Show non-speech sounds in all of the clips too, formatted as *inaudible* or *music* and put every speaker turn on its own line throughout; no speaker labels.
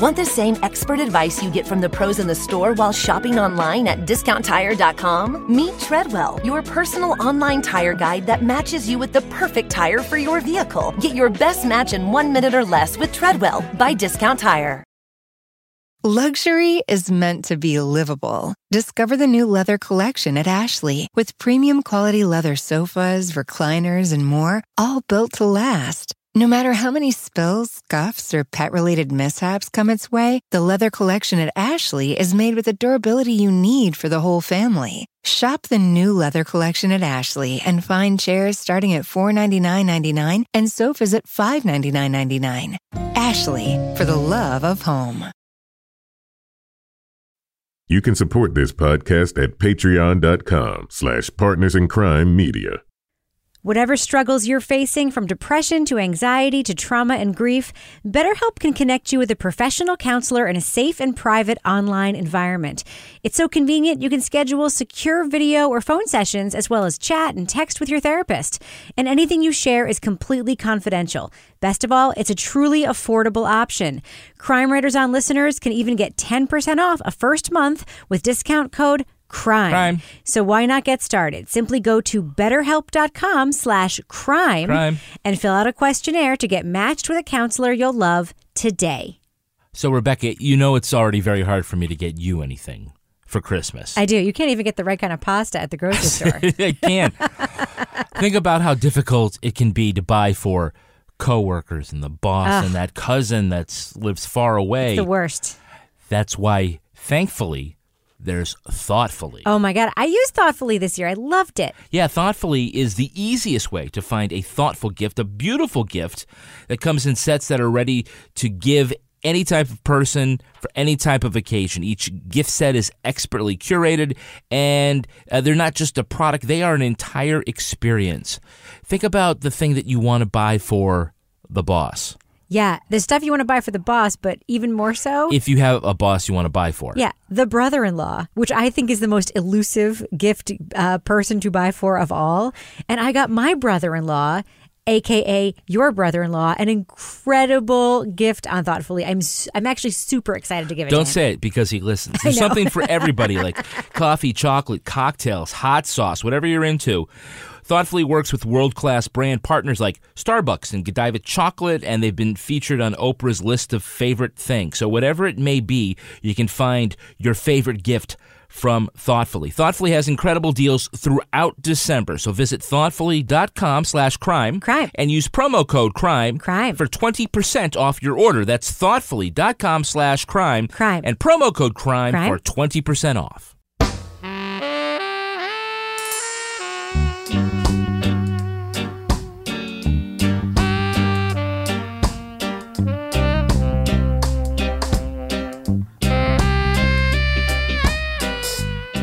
Want the same expert advice you get from the pros in the store while shopping online at discounttire.com? Meet Treadwell, your personal online tire guide that matches you with the perfect tire for your vehicle. Get your best match in one minute or less with Treadwell by Discount Tire.
Luxury is meant to be livable. Discover the new leather collection at Ashley with premium quality leather sofas, recliners, and more, all built to last. No matter how many spills, scuffs, or pet related mishaps come its way, the leather collection at Ashley is made with the durability you need for the whole family. Shop the new leather collection at Ashley and find chairs starting at $499.99 and sofas at $599.99. Ashley, for the love of home.
You can support this podcast at patreon.com slash partners in crime media.
Whatever struggles you're facing, from depression to anxiety to trauma and grief, BetterHelp can connect you with a professional counselor in a safe and private online environment. It's so convenient you can schedule secure video or phone sessions as well as chat and text with your therapist. And anything you share is completely confidential. Best of all, it's a truly affordable option. Crime Writers on listeners can even get 10% off a first month with discount code crime.
Crime.
So why not get started? Simply go to betterhelp.com slash crime and fill out a questionnaire to get matched with a counselor you'll love today.
So, Rebecca, you know it's already very hard for me to get you anything for Christmas.
I do. You can't even get the right kind of pasta at the grocery *laughs* store.
I can't. Think about how difficult it can be to buy for coworkers and the boss
Ugh.
and that cousin that lives far away.
the worst.
That's why, thankfully, there's Thoughtfully.
Oh my God. I used Thoughtfully this year. I loved it.
Yeah, Thoughtfully is the easiest way to find a thoughtful gift, a beautiful gift that comes in sets that are ready to give any type of person for any type of occasion. Each gift set is expertly curated and uh, they're not just a product, they are an entire experience. Think about the thing that you want to buy for the boss.
Yeah. The stuff you want to buy for the boss, but even more so.
If you have a boss you want to buy for.
Yeah, the brother in law, which I think is the most elusive gift uh, person to buy for of all. And I got my brother in law, AKA your brother in law, an incredible gift on Thoughtfully. I'm, s- I'm actually super excited to give it
Don't
to him.
say it because he listens. There's something for everybody like *laughs* coffee, chocolate, cocktails, hot sauce, whatever you're into. Thoughtfully works with world class brand partners like Starbucks and Godiva Chocolate, and they've been featured on Oprah's list of favorite things. So, whatever it may be, you can find your favorite gift from Thoughtfully. Thoughtfully has incredible deals throughout December. So visit thoughtfully.com slash crime
Crime.
and use promo code crime,
Crime.
for 20% off your order. That's thoughtfully.com slash crime
Crime.
and promo code crime,
Crime.
for 20% off.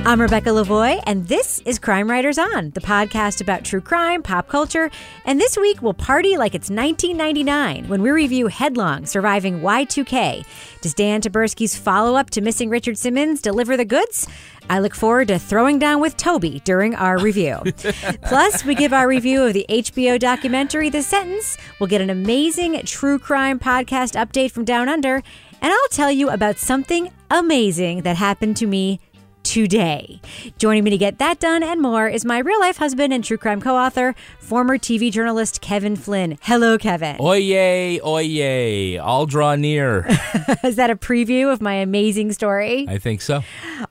I'm Rebecca Lavoie, and this is Crime Writers On, the podcast about true crime, pop culture. And this week, we'll party like it's 1999 when we review Headlong Surviving Y2K. Does Dan Taberski's follow up to Missing Richard Simmons deliver the goods? I look forward to throwing down with Toby during our review. *laughs* Plus, we give our review of the HBO documentary The Sentence. We'll get an amazing true crime podcast update from Down Under. And I'll tell you about something amazing that happened to me today. Joining me to get that done and more is my real life husband and true crime co author, former TV journalist Kevin Flynn. Hello, Kevin.
Oye, oye, I'll draw near. *laughs*
Is that a preview of my amazing story?
I think so.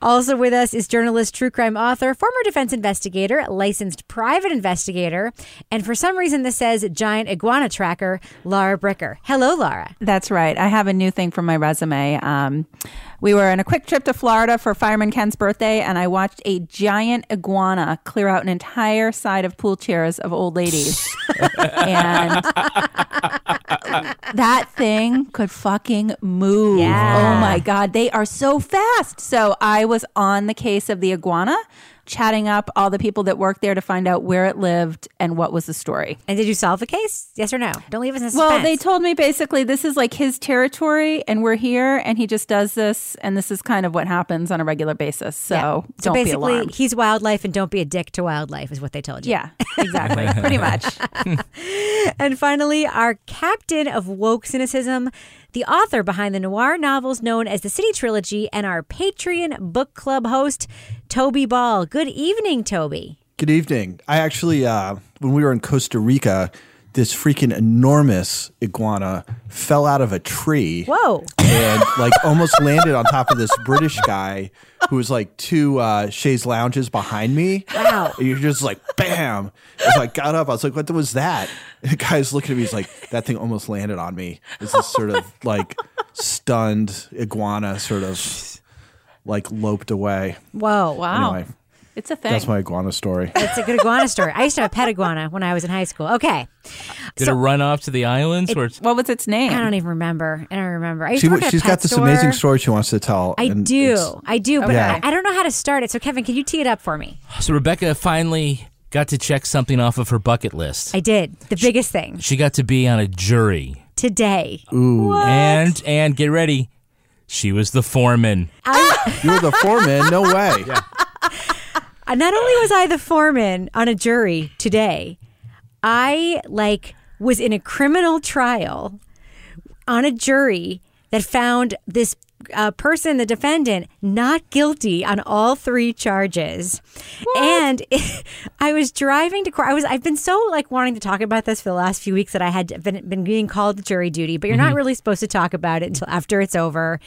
Also with us is journalist, true crime author, former defense investigator, licensed private investigator, and for some reason this says giant iguana tracker, Laura Bricker. Hello, Laura.
That's right. I have a new thing for my resume. Um, we were on a quick trip to Florida for Fireman Ken's birthday, and I watched a giant iguana clear out an entire side of pool chairs of old ladies. *laughs* and that thing could fucking move.
Yeah.
Oh my God. They are so fast. So I was on the case of the iguana, chatting up all the people that worked there to find out where it lived and what was the story.
And did you solve the case? Yes or no? Don't leave us in suspense.
Well, they told me basically this is like his territory and we're here and he just does this and this is kind of what happens on a regular basis. So
Yeah.
don't
so
be
basically,
alarmed.
he's wildlife and don't be a dick to wildlife, is what they told you.
Yeah, exactly. *laughs* Pretty much. *laughs*
And finally, our captain of woke cynicism, the author behind the noir novels known as the City Trilogy, and our Patreon book club host, Toby Ball. Good evening, Toby.
Good evening. I actually, uh, when we were in Costa Rica, this freaking enormous iguana fell out of a tree.
Whoa.
And like almost landed on top of this British guy who was like two uh, chaise lounges behind me.
Wow.
And you're just like, bam. And so I got up. I was like, what was that? And the guy's looking at me. He's like, that thing almost landed on me. It's this sort of like stunned iguana sort of like loped away.
Whoa.
Wow.
Anyway,
It's a thing.
that's my iguana story.
It's a good iguana story. I used to have a pet iguana when I was in high school. Okay.
Did it run off to the islands? where it's,
what was its name?
I don't even remember. I don't remember. I used
She,
to work at a pet
got this
store.
amazing story she wants to tell.
I do. I do, but
Okay.
I, I don't know how to start it. So, Kevin, can you tee it up for me?
so Rebecca finally got to check something off of her bucket list.
I did. The biggest thing
she got to be on a jury.
today. Ooh!
And and get ready. She was the foreman. *laughs*
You were the foreman? No way. *laughs*
Uh, Not only was I the foreman on a jury today, I like was in a criminal trial on a jury that found this uh, person, the defendant, not guilty on all three charges. And *laughs* I was driving to court. I was. I've been so like wanting to talk about this for the last few weeks that I had been, been being called to jury duty. But you're not really supposed to talk about it until after it's over.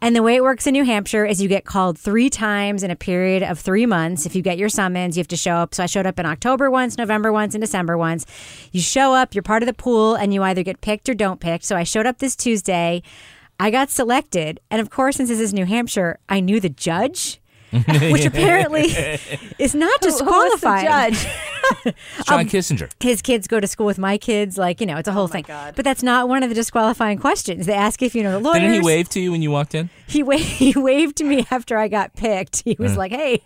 And the way it works in New Hampshire is you get called three times in a period of three months. If you get your summons, you have to show up. So I showed up in October once, November once, and December once. You show up. You're part of the pool, and you either get picked or don't picked. So I showed up this Tuesday. I got selected. And of course, since this is New Hampshire, I knew the judge, *laughs* which apparently is not *laughs*
Who was the
disqualifying.
judge? *laughs*
John
Um,
Kissinger.
His kids go to school with my kids. Like, you know, it's a whole thing.
God.
But that's not one of the disqualifying questions. They ask if you know the lawyers.
Didn't he wave to you when you walked in?
He, wa- he waved to me after I got picked. He was like, hey.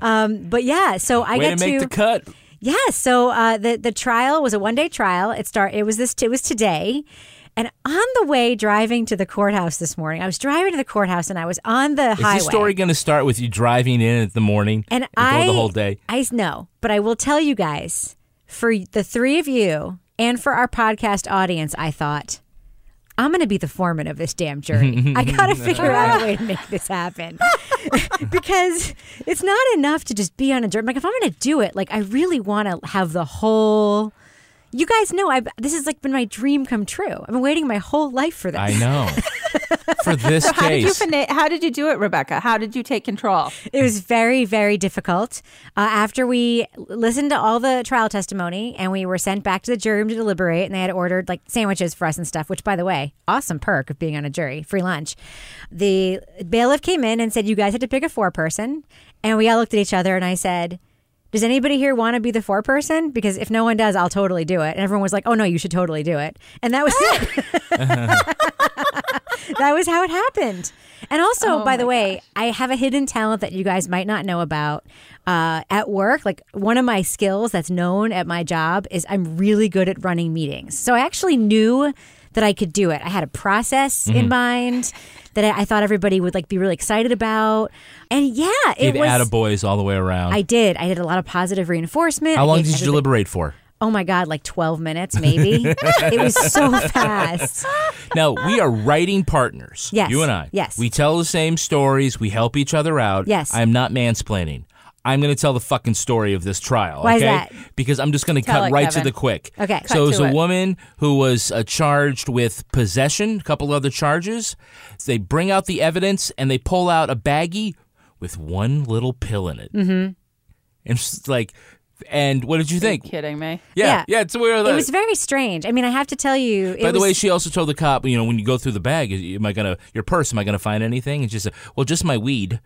um, but yeah, so I
Way
got
to make the cut.
yeah, so uh, the the trial was a one day trial. It start it was this it was today, and on the way driving to the courthouse this morning, I was driving to the courthouse and I was on the highway.
Is
highway.
this story going to start with you driving in at the morning
and
go
I
the whole day?
I know, but I will tell you guys for the three of you and for our podcast audience, I thought. I'm going to be the foreman of this damn jury. I *laughs* got to figure out a way to make this happen. *laughs* *laughs* because it's not enough to just be on a jury. Like, if I'm going to do it, like, I really want to have the whole. You guys know, I this has like been my dream come true. I've been waiting my whole life for this.
I know. *laughs* For this
How did you
case.
How did you do it, Rebecca? How did you take control?
It was very, very difficult. Uh, after we listened to all the trial testimony and we were sent back to the jury room to deliberate, and they had ordered like sandwiches for us and stuff, which, by the way, awesome perk of being on a jury, free lunch. The bailiff came in and said, You guys had to pick a four person. And we all looked at each other, and I said, does anybody here want to be the four person? Because if no one does, I'll totally do it. And everyone was like, oh no, you should totally do it. And that was it. *laughs* that was how it happened. And also,
Oh
by the way, I have a hidden talent that you guys might not know about. Uh, at work, like one of my skills that's known at my job is I'm really good at running meetings. So I actually knew that I could do it. I had a process
Mm-hmm.
in mind that I, I thought everybody would like be really excited about. And yeah, it
Gave
was.
attaboys all the way around.
I did. I did a lot of positive reinforcement.
How long did you deliberate for?
Oh my God, like 12 minutes maybe. *laughs* it was so fast.
Now, we are writing partners.
Yes.
You and I.
Yes.
We tell the same stories. We help each other out.
Yes.
I'm not mansplaining. I'm going to tell the fucking story of this trial.
Why is
okay?
that?
Because I'm just going to
Tell
cut
it,
right
Kevin.
to the quick.
Okay.
So
Cut
it was
to
a
it.
woman who was uh, charged with possession, a couple other charges. They bring out the evidence and they pull out a baggie with one little pill in it. Mm-hmm. And it's like, and what did you think?
Kidding me?
Yeah,
Yeah.
yeah. it's weird.
It was very strange. I mean, I have to tell you. It
By the
was,
way, she also told the cop, you know, when you go through the bag, am I gonna your purse? Am I gonna find anything? And she said, well, just my weed.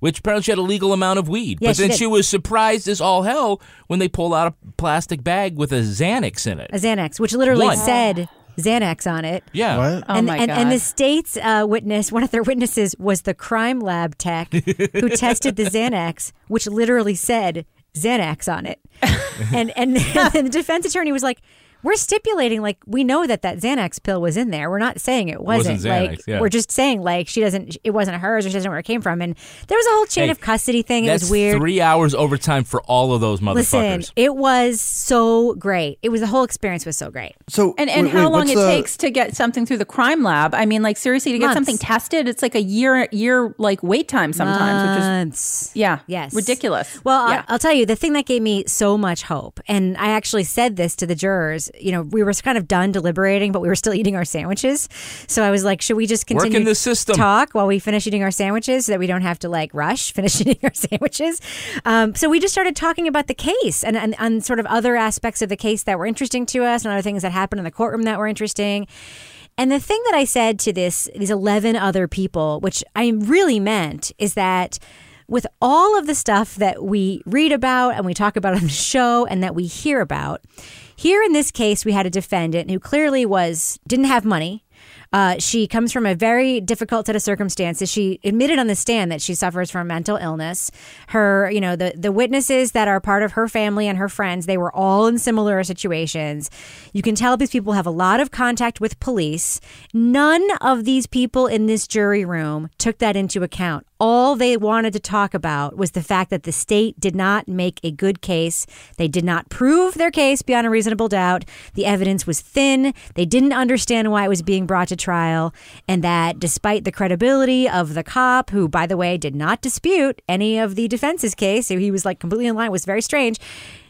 Which apparently she had a legal amount of weed.
Yeah,
but
she
then
did.
she was surprised as all hell when they pulled out a plastic bag with a Xanax in it.
a Xanax, which literally
One.
said Xanax on it.
yeah.
What?
Oh
and,
my
and,
god!
and the state's uh, witness, one of their witnesses, was the crime lab tech *laughs* who tested the Xanax, which literally said Xanax on it. *laughs* and, and and *laughs* the defense attorney was like, We're stipulating like we know that that Xanax pill was in there. We're not saying it wasn't.
Wasn't Xanax,
like
yeah.
we're just saying like she doesn't. It wasn't hers, or she doesn't know where it came from. And there was a whole chain
Hey,
of custody thing. It
That's
was weird.
three hours overtime for all of those motherfuckers.
Listen, it was so great. It was the whole experience was so great.
So
And and
wait,
how
wait,
long it
the-
takes to get something through the crime lab? I mean, like seriously, to get
Months.
something tested, it's like a year year like wait time sometimes, which is
Months.
yeah,
Yes.
ridiculous.
Well,
yeah.
I- I'll tell you, the thing that gave me so much hope, and I actually said this to the jurors, you know, we were kind of done deliberating, but we were still eating our sandwiches. So I was like, should we just continue
the system.
talk while we finish eating our sandwiches so that we don't have to like rush *laughs* finish eating our sandwiches? Um, so we just started talking about the case and, and, and sort of other aspects of the case that were interesting to us and other things that happened in the courtroom that were interesting. And the thing that I said to this these 11 other people, which I really meant, is that with all of the stuff that we read about and we talk about on the show and that we hear about, here in this case we had a defendant who clearly was didn't have money. Uh, she comes from a very difficult set of circumstances. She admitted on the stand that she suffers from mental illness. Her, you know, the the witnesses that are part of her family and her friends, they were all in similar situations. You can tell these people have a lot of contact with police. None of these people in this jury room took that into account. All they wanted to talk about was the fact that the state did not make a good case. They did not prove their case beyond a reasonable doubt. The evidence was thin. They didn't understand why it was being brought to trial. And that despite the credibility of the cop, who, by the way, did not dispute any of the defense's case, he was like completely in line, was very strange.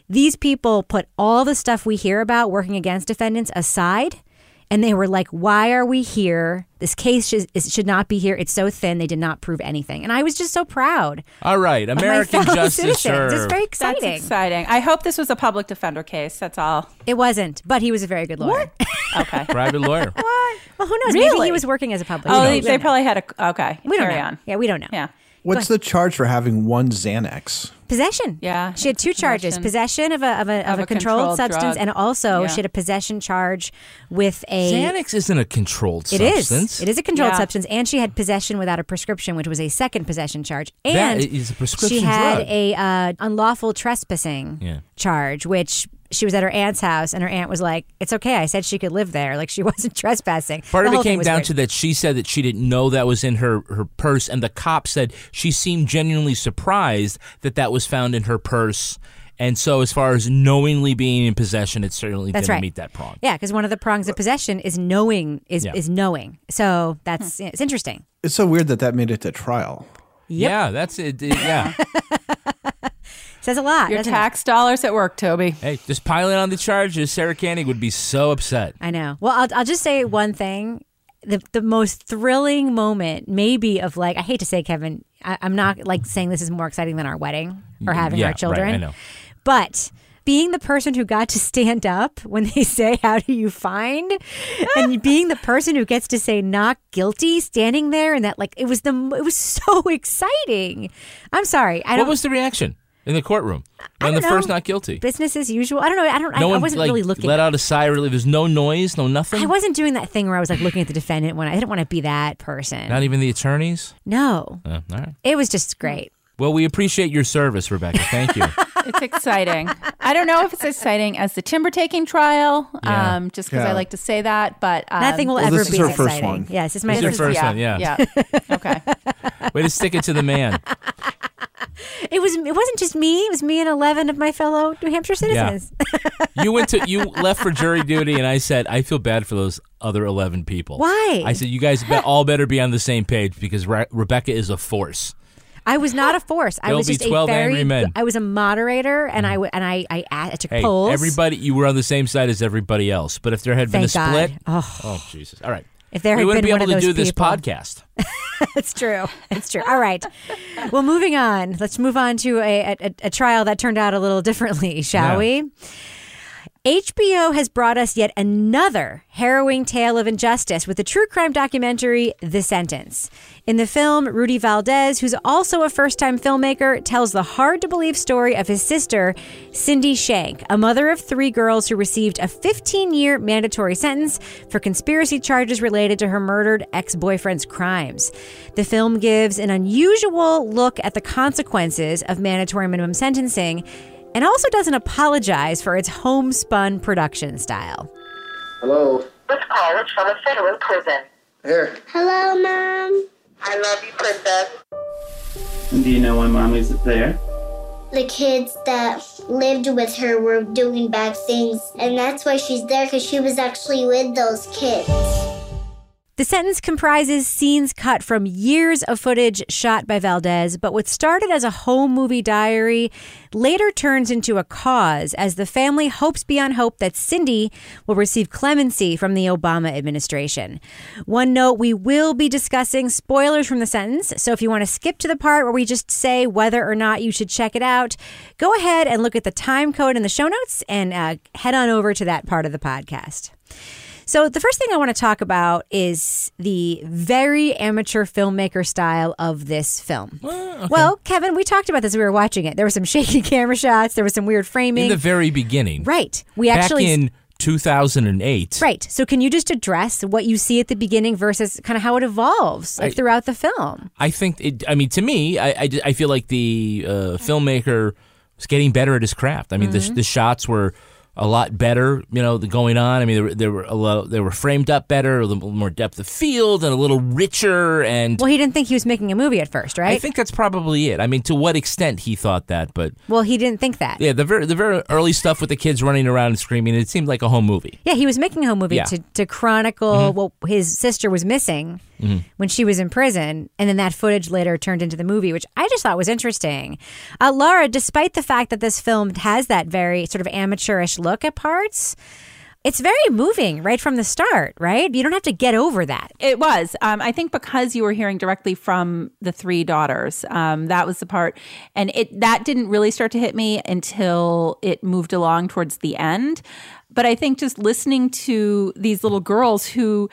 These people put all the stuff we hear about working against defendants aside and they were like, "Why are we here? This case should, should not be here. It's so thin. They did not prove anything." And I was just so proud.
All right, American justice.
citizens. It's
Sure.
very
That's
exciting.
exciting. I hope this was a public defender case. That's all.
It wasn't, but he was a very good lawyer. *laughs*
Okay.
Private lawyer. Why?
Well, who knows? Maybe he was working as a public.
oh, they, they probably had a. Okay.
We don't
Carry
know.
on.
Yeah, we don't know.
Yeah.
What's the charge for having one Xanax?
Possession.
Yeah,
She had two charges:
possession.
possession of a of a, of
Of
a
a
controlled,
controlled
substance,
drug.
and also
Yeah.
she had a possession charge with a.
Xanax isn't a controlled
It is.
substance.
It is a controlled
Yeah.
substance, and she had possession without a prescription, which was a second possession charge.
That
And
is a prescription
she had
drug.
a uh, unlawful trespassing
Yeah.
charge, which she was at her aunt's house, and her aunt was like, "It's okay. I said she could live there. Like she *laughs* wasn't trespassing."
Part
The
of it came down
weird.
to that she said that she didn't know that was in her, her purse, and the cop said she seemed genuinely surprised that that was found in her purse. And so, as far as knowingly being in possession, it certainly
That's
didn't
right.
meet that prong.
Yeah, because one of the prongs of possession is knowing is
Yeah.
is knowing. So that's hmm. it's interesting.
It's so weird that that made it to trial.
Yeah, that's it. it- Yeah. *laughs*
Says a lot.
Your
doesn't it?
tax dollars at work, Toby.
hey, just piling on the charges. Sarah Koenig would be so upset.
I know. Well, I'll, I'll just say one thing. The, the most thrilling moment, maybe, of like, I hate to say, Kevin, I, I'm not like saying this is more exciting than our wedding or mm, having
Yeah,
our
right,
children.
I know.
But being the person who got to stand up when they *laughs* say, How do you find? and *laughs* being the person who gets to say, Not guilty, standing there and that, like, it was the, it was so *laughs* exciting. I'm sorry. I
What
don't,
was the reaction in the courtroom when the
don't
first
know.
not guilty?
business as usual. I don't know. I don't, I,
No
I
one
wasn't
like
really looking.
let out a sigh. Really, there's no noise, no nothing.
I wasn't doing that thing where I was like looking at the defendant when I didn't want to be that person.
Not even the attorneys.
no,
Uh, all right.
it was just great.
Well, we appreciate your service, Rebecca. Thank you. *laughs*
It's exciting. I don't know if it's as exciting as the timber taking trial,
Yeah.
um, just because
Yeah.
I like to say that, but um,
Nothing will
well,
ever
this is
be
her
as
first
exciting.
one.
Yes, it's my
This is your
first.
first one, yeah.
yeah. *laughs* okay.
Way to stick it to the man. *laughs* *laughs*
It was. It wasn't just me. It was me and eleven of my fellow New Hampshire citizens. *laughs*
You went to you left for jury duty, and I said I feel bad for those other eleven people.
Why?
I said you guys be- *laughs* all better be on the same page because Re- Rebecca is a force.
I was not a force. I
There'll
was
be
just a
12
very.
angry men.
I was a moderator, and I mm-hmm. w- and I I, I took
Hey,
polls.
everybody, you were on the same side as everybody else. But if there had been a
Thank
split,
Oh,
oh Jesus! All right,
if there
we
had
wouldn't
been
be able to do this podcast. *laughs*
It's true. It's true. All right. Well, moving on. Let's move on to a, a, a trial that turned out a little differently, shall
Yeah.
we? HBO has brought us yet another harrowing tale of injustice with the true crime documentary The Sentence. In the film, Rudy Valdez, who's also a first time filmmaker, tells the hard to believe story of his sister, Cindy Shank, a mother of three girls who received a 15 year mandatory sentence for conspiracy charges related to her murdered ex boyfriend's crimes. The film gives an unusual look at the consequences of mandatory minimum sentencing and also doesn't apologize for its homespun production style.
Hello.
This call is from a federal prison.
Here.
Hello, Mom. I love you, Princess.
And do you know why mommy's there?
The kids that lived with her were doing bad things, and that's why she's there because she was actually with those kids.
The sentence comprises scenes cut from years of footage shot by Valdez, but what started as a home movie diary later turns into a cause as the family hopes beyond hope that Cindy will receive clemency from the Obama administration. One note we will be discussing spoilers from the sentence, so if you want to skip to the part where we just say whether or not you should check it out, go ahead and look at the time code in the show notes and uh, head on over to that part of the podcast. So, the first thing I want to talk about is the very amateur filmmaker style of this film. Well, Kevin, we talked about this as we were watching it. There were some *laughs* shaky camera shots, there was some weird framing.
In the very beginning.
right. We
Back
actually.
in 2008.
Right. So, can you just address what you see at the beginning versus kind of how it evolves like,
I-
throughout the film?
I think it. I mean, to me, I, I, I feel like the uh, filmmaker was getting better at his craft. I mean,
Mm-hmm.
the, the shots were a lot better. You know, the going on. I mean, they were, they were a lot. They were framed up better, a little more depth of field, and a little richer. And
Well, he didn't think he was making a movie at first, right?
I think that's probably it. I mean, to what extent he thought that, but
well, he didn't think that.
yeah, the very the very early stuff with the kids running around and screaming, it seemed like a home movie.
Yeah, he was making a home movie
Yeah. Mm-hmm.
to, to chronicle what his sister was missing when she was in prison. And then that footage later turned into the movie, which I just thought was interesting. Uh, Laura, despite the fact that this film has that very sort of amateurish look at parts, it's very moving right from the start, right? You don't have to get over that.
It was. Um, I think because you were hearing directly from the three daughters, um, that was the part, and it that didn't really start to hit me until it moved along towards the end. But I think just listening to these little girls who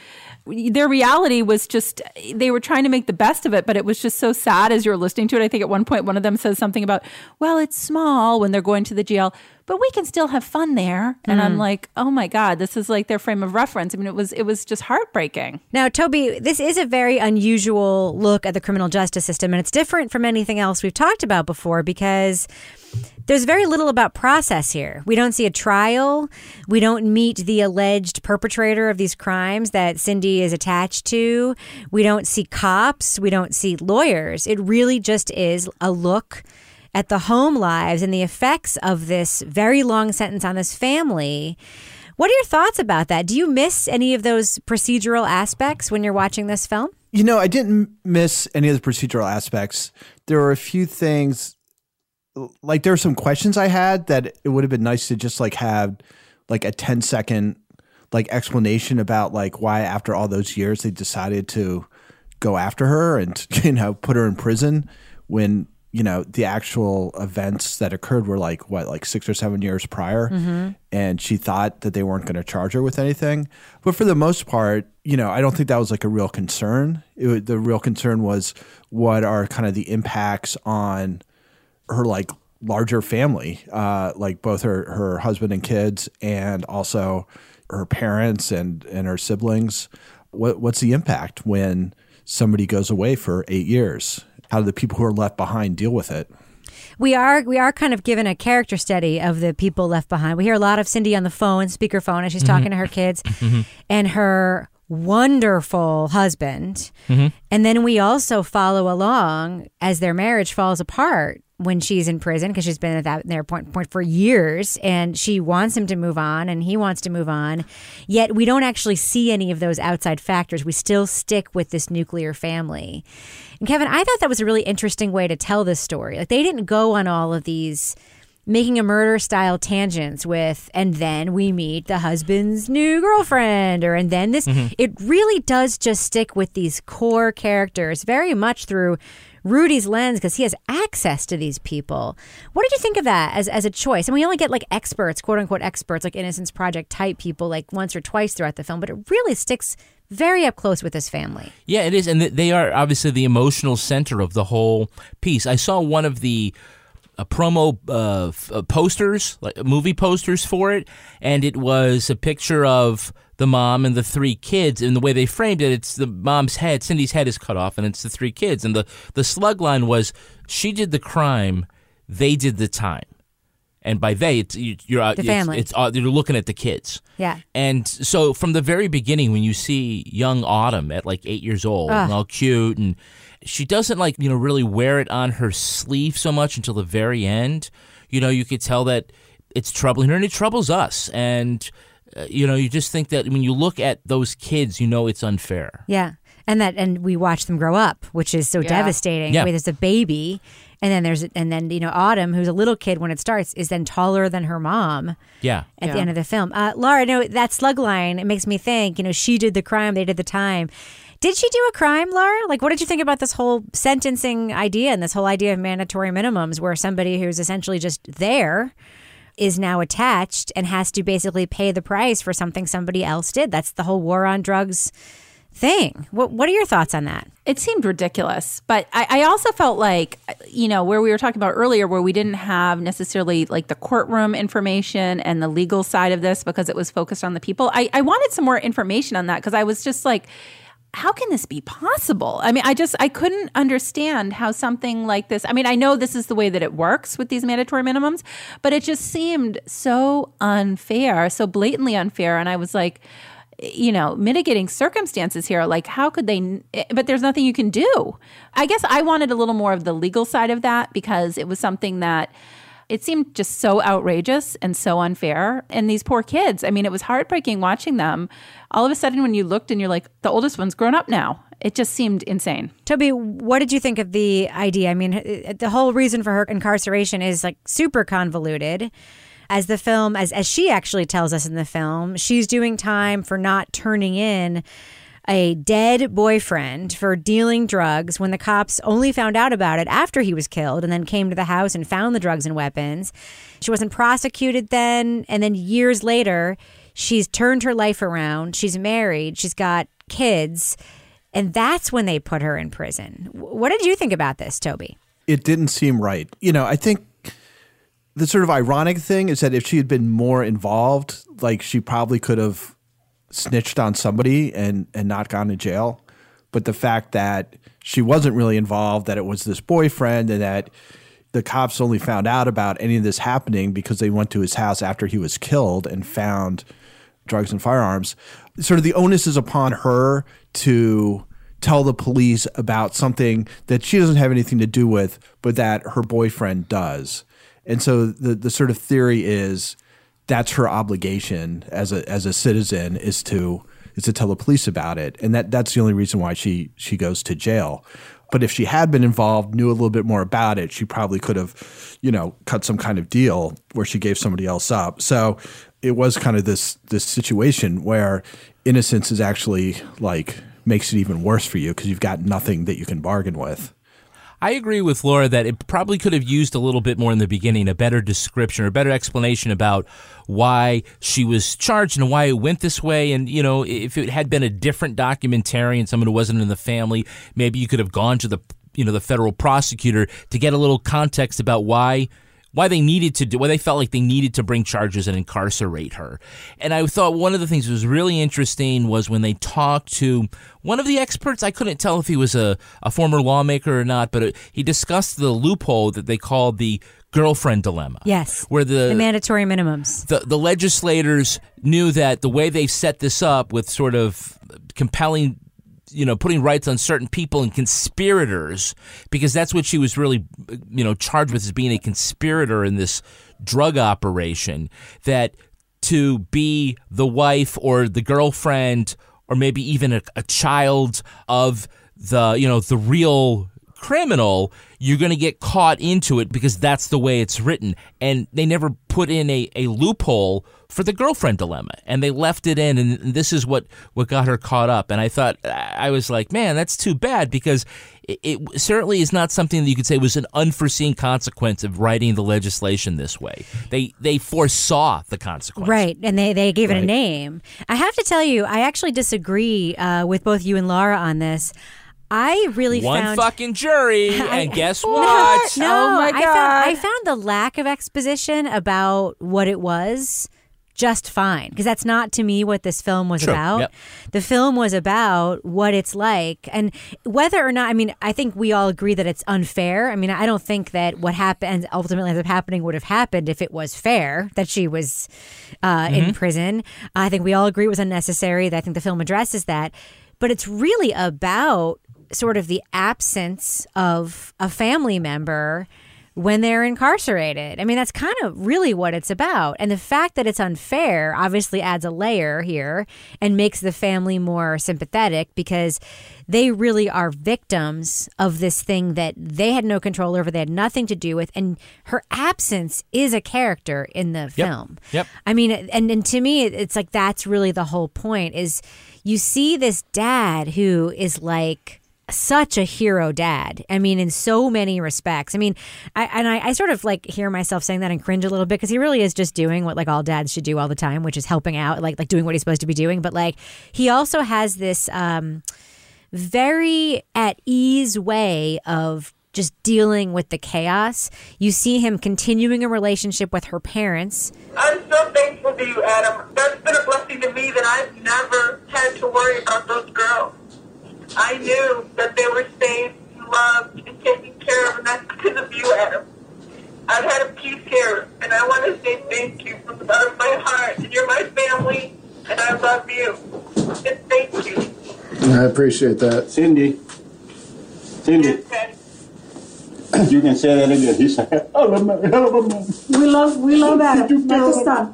their reality was just they were trying to make the best of it, but it was just so sad as you're listening to it. I think at one point one of them says something about, "Well, it's small when they're going to the jail." But we can still have fun there, and I'm mm. like, "Oh my god, this is like their frame of reference." I mean, it was it was just heartbreaking.
Now, Toby, this is a very unusual look at the criminal justice system, and it's different from anything else we've talked about before because there's very little about process here. We don't see a trial. We don't meet the alleged perpetrator of these crimes that Cindy is attached to. We don't see cops. We don't see lawyers. It really just is a look at the home lives and the effects of this very long sentence on this family. What are your thoughts about that? Do you miss any of those procedural aspects when you're watching this film?
You know, I didn't miss any of the procedural aspects. There were a few things, like there were some questions I had that it would have been nice to just like have like a 10 second like explanation about like why after all those years they decided to go after her and *laughs* you know put her in prison when you know the actual events that occurred were like what like six or seven years prior and she thought that they weren't going to charge her with anything but for the most part you know i don't think that was like a real concern it, the real concern was what are kind of the impacts on her like larger family, uh, like both her her husband and kids, and also her parents and and her siblings. What what's the impact when somebody goes away for eight years? How do the people who are left behind deal with it?
We are we are kind of given a character study of the people left behind. We hear a lot of Cindy on the phone, speakerphone, as she's mm-hmm. talking to her kids, *laughs* mm-hmm. and her wonderful husband. Mm-hmm. And then we also follow along as their marriage falls apart when she's in prison because she's been at that their point point for years and she wants him to move on and he wants to move on. Yet we don't actually see any of those outside factors. We still stick with this nuclear family. And kevin i thought that was a really interesting way to tell this story. Like they didn't go on all of these Making a Murderer style tangents with and then we meet the husband's new girlfriend or and then this mm-hmm. it really does just stick with these core characters very much through Rudy's lens because he has access to these people. What did you think of that as, as a choice? And we only get like experts, quote unquote experts, like Innocence Project type people, like once or twice throughout the film, but it really sticks very up close with his family.
Yeah, it is, and they are obviously the emotional center of the whole piece. I saw one of the uh, promo uh, uh, posters, like movie posters for it, and it was a picture of the mom and the three kids. And the way they framed it, it's the mom's head, Cindy's head is cut off, and it's the three kids. And the the slug line was, "She did the crime, they did the time." and by they, it's you- you're uh,
The
it's-
family.
It's, uh, you're looking at the kids.
Yeah.
And so from the very beginning, when you see young Autumn at like eight years old and all cute, and she doesn't like, you know, really wear it on her sleeve so much until the very end, you know, you could tell that it's troubling her and it troubles us. And, uh, you know, you just think that when you look at those kids, you know it's unfair.
Yeah. And that and we watch them grow up, which is so
Yeah.
devastating.
Yeah.
Where there's a baby and then there's and then you know Autumn who's a little kid when it starts is then taller than her mom
Yeah.
at the end of the film. Uh, Laura, no, that slug line it makes me think. You know, she did the crime, they did the time. Did she do a crime, Laura? Like, what did you think about this whole sentencing idea and this whole idea of mandatory minimums, where somebody who's essentially just there is now attached and has to basically pay the price for something somebody else did? That's the whole war on drugs thing. What What are your thoughts on that?
It seemed ridiculous, but I, I also felt like, you know, where we were talking about earlier, where we didn't have necessarily like the courtroom information and the legal side of this because it was focused on the people. I, I wanted some more information on that because I was just like, how can this be possible? I mean, I just I couldn't understand how something like this. I mean, I know this is the way that it works with these mandatory minimums, but it just seemed so unfair, so blatantly unfair, and I was like you know, mitigating circumstances here. Like, how could they? But there's nothing you can do. I guess I wanted a little more of the legal side of that because it was something that it seemed just so outrageous and so unfair. And these poor kids, I mean, it was heartbreaking watching them. All of a sudden, when you looked and you're like, the oldest one's grown up now, it just seemed insane.
Toby, what did you think of the idea? I mean, uh, the whole reason for her incarceration is like super convoluted. As the film, as as she actually tells us in the film, she's doing time for not turning in a dead boyfriend for dealing drugs when the cops only found out about it after he was killed and then came to the house and found the drugs and weapons. She wasn't prosecuted then. And then years later, she's turned her life around. She's married. She's got kids. And that's when they put her in prison. What did you think about this, Toby?
it didn't seem right. You know, I think the sort of ironic thing is that if she had been more involved, like she probably could have snitched on somebody and and not gone to jail. But the fact that she wasn't really involved, that it was this boyfriend, and that the cops only found out about any of this happening because they went to his house after he was killed and found drugs and firearms. Sort of the onus is upon her to tell the police about something that she doesn't have anything to do with, but that her boyfriend does. And so the the sort of theory is that's her obligation as a as a citizen is to is to tell the police about it. And that that's the only reason why she she goes to jail. But if she had been involved, knew a little bit more about it, she probably could have, you know, cut some kind of deal where she gave somebody else up. So it was kind of this this situation where innocence is actually like makes it even worse for you because you've got nothing that you can bargain with.
I agree with Laura that it probably could have used a little bit more in the beginning, a better description or better explanation about why she was charged and why it went this way. And, you know, if it had been a different documentarian, someone who wasn't in the family, maybe you could have gone to the, you know, the federal prosecutor to get a little context about why why they needed to do why they felt like they needed to bring charges and incarcerate her. And I thought one of the things that was really interesting was when they talked to one of the experts. I couldn't tell if he was a, a former lawmaker or not, but it, he discussed the loophole that they called the girlfriend dilemma.
Yes.
Where the
The mandatory minimums.
the, the legislators knew that the way they've set this up with sort of compelling you know putting rights on certain people and conspirators because that's what she was really you know charged with as being a conspirator in this drug operation that to be the wife or the girlfriend or maybe even a, a child of the you know the real criminal, you're going to get caught into it because that's the way it's written. And they never put in a, a loophole for the girlfriend dilemma. And they left it in, and this is what, what got her caught up. And I thought, I was like, man, that's too bad because it, it certainly is not something that you could say was an unforeseen consequence of writing the legislation this way. They, they foresaw the consequence.
Right, and they, they gave it a name. I have to tell you, I actually disagree uh, with both you and Laura on this. I really
One
found
fucking jury, *laughs*
I-
and guess what?
No,
Oh my
I found, I found the lack of exposition about what it was just fine because that's not to me what this film was
Sure,
about.
yep.
The film was about what it's like and whether or not I mean I think we all agree that it's unfair. I mean I don't think that what happened ultimately ends up happening would have happened if it was fair that she was uh, in prison. I think we all agree it was unnecessary. I think the film addresses that, but it's really about sort of the absence of a family member when they're incarcerated. I mean, that's kind of really what it's about. And the fact that it's unfair obviously adds a layer here and makes the family more sympathetic because they really are victims of this thing that they had no control over, they had nothing to do with. And her absence is a character in the film.
Yep.
I mean, and, and to me, it's like that's really the whole point is you see this dad who is like such a hero dad. I mean, in so many respects. I mean, I, and I, I sort of like hear myself saying that and cringe a little bit because he really is just doing what like all dads should do all the time, which is helping out, like like doing what he's supposed to be doing. But like he also has this um, very at ease way of just dealing with the chaos. You see him continuing a relationship with her parents.
I'm so thankful to you, Adam. That's been a blessing to me that I've never had to worry about those girls. I knew that they were safe, loved, and taken care of, and that's because of you, Adam. I've had a peace here, and I want to say thank you from the bottom of my heart. And you're my family, and I love you. And thank you.
I appreciate that.
Cindy. Cindy. You can say that again. He said, I love my, I love my.
We love, we love Adam. Never stop.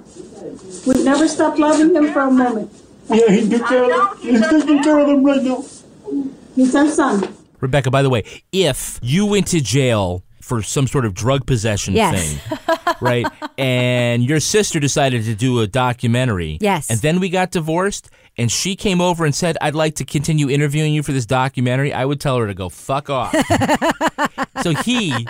We've never stopped loving him for a moment.
Yeah, he took care of them. He's taking care of them right now.
Our son.
Rebecca, by the way, if you went to jail for some sort of drug possession
Yes.
thing, *laughs* right, and your sister decided to do a documentary,
Yes.
and then we got divorced, and she came over and said, "I'd like to continue interviewing you for this documentary," I would tell her to go fuck off. *laughs* so he,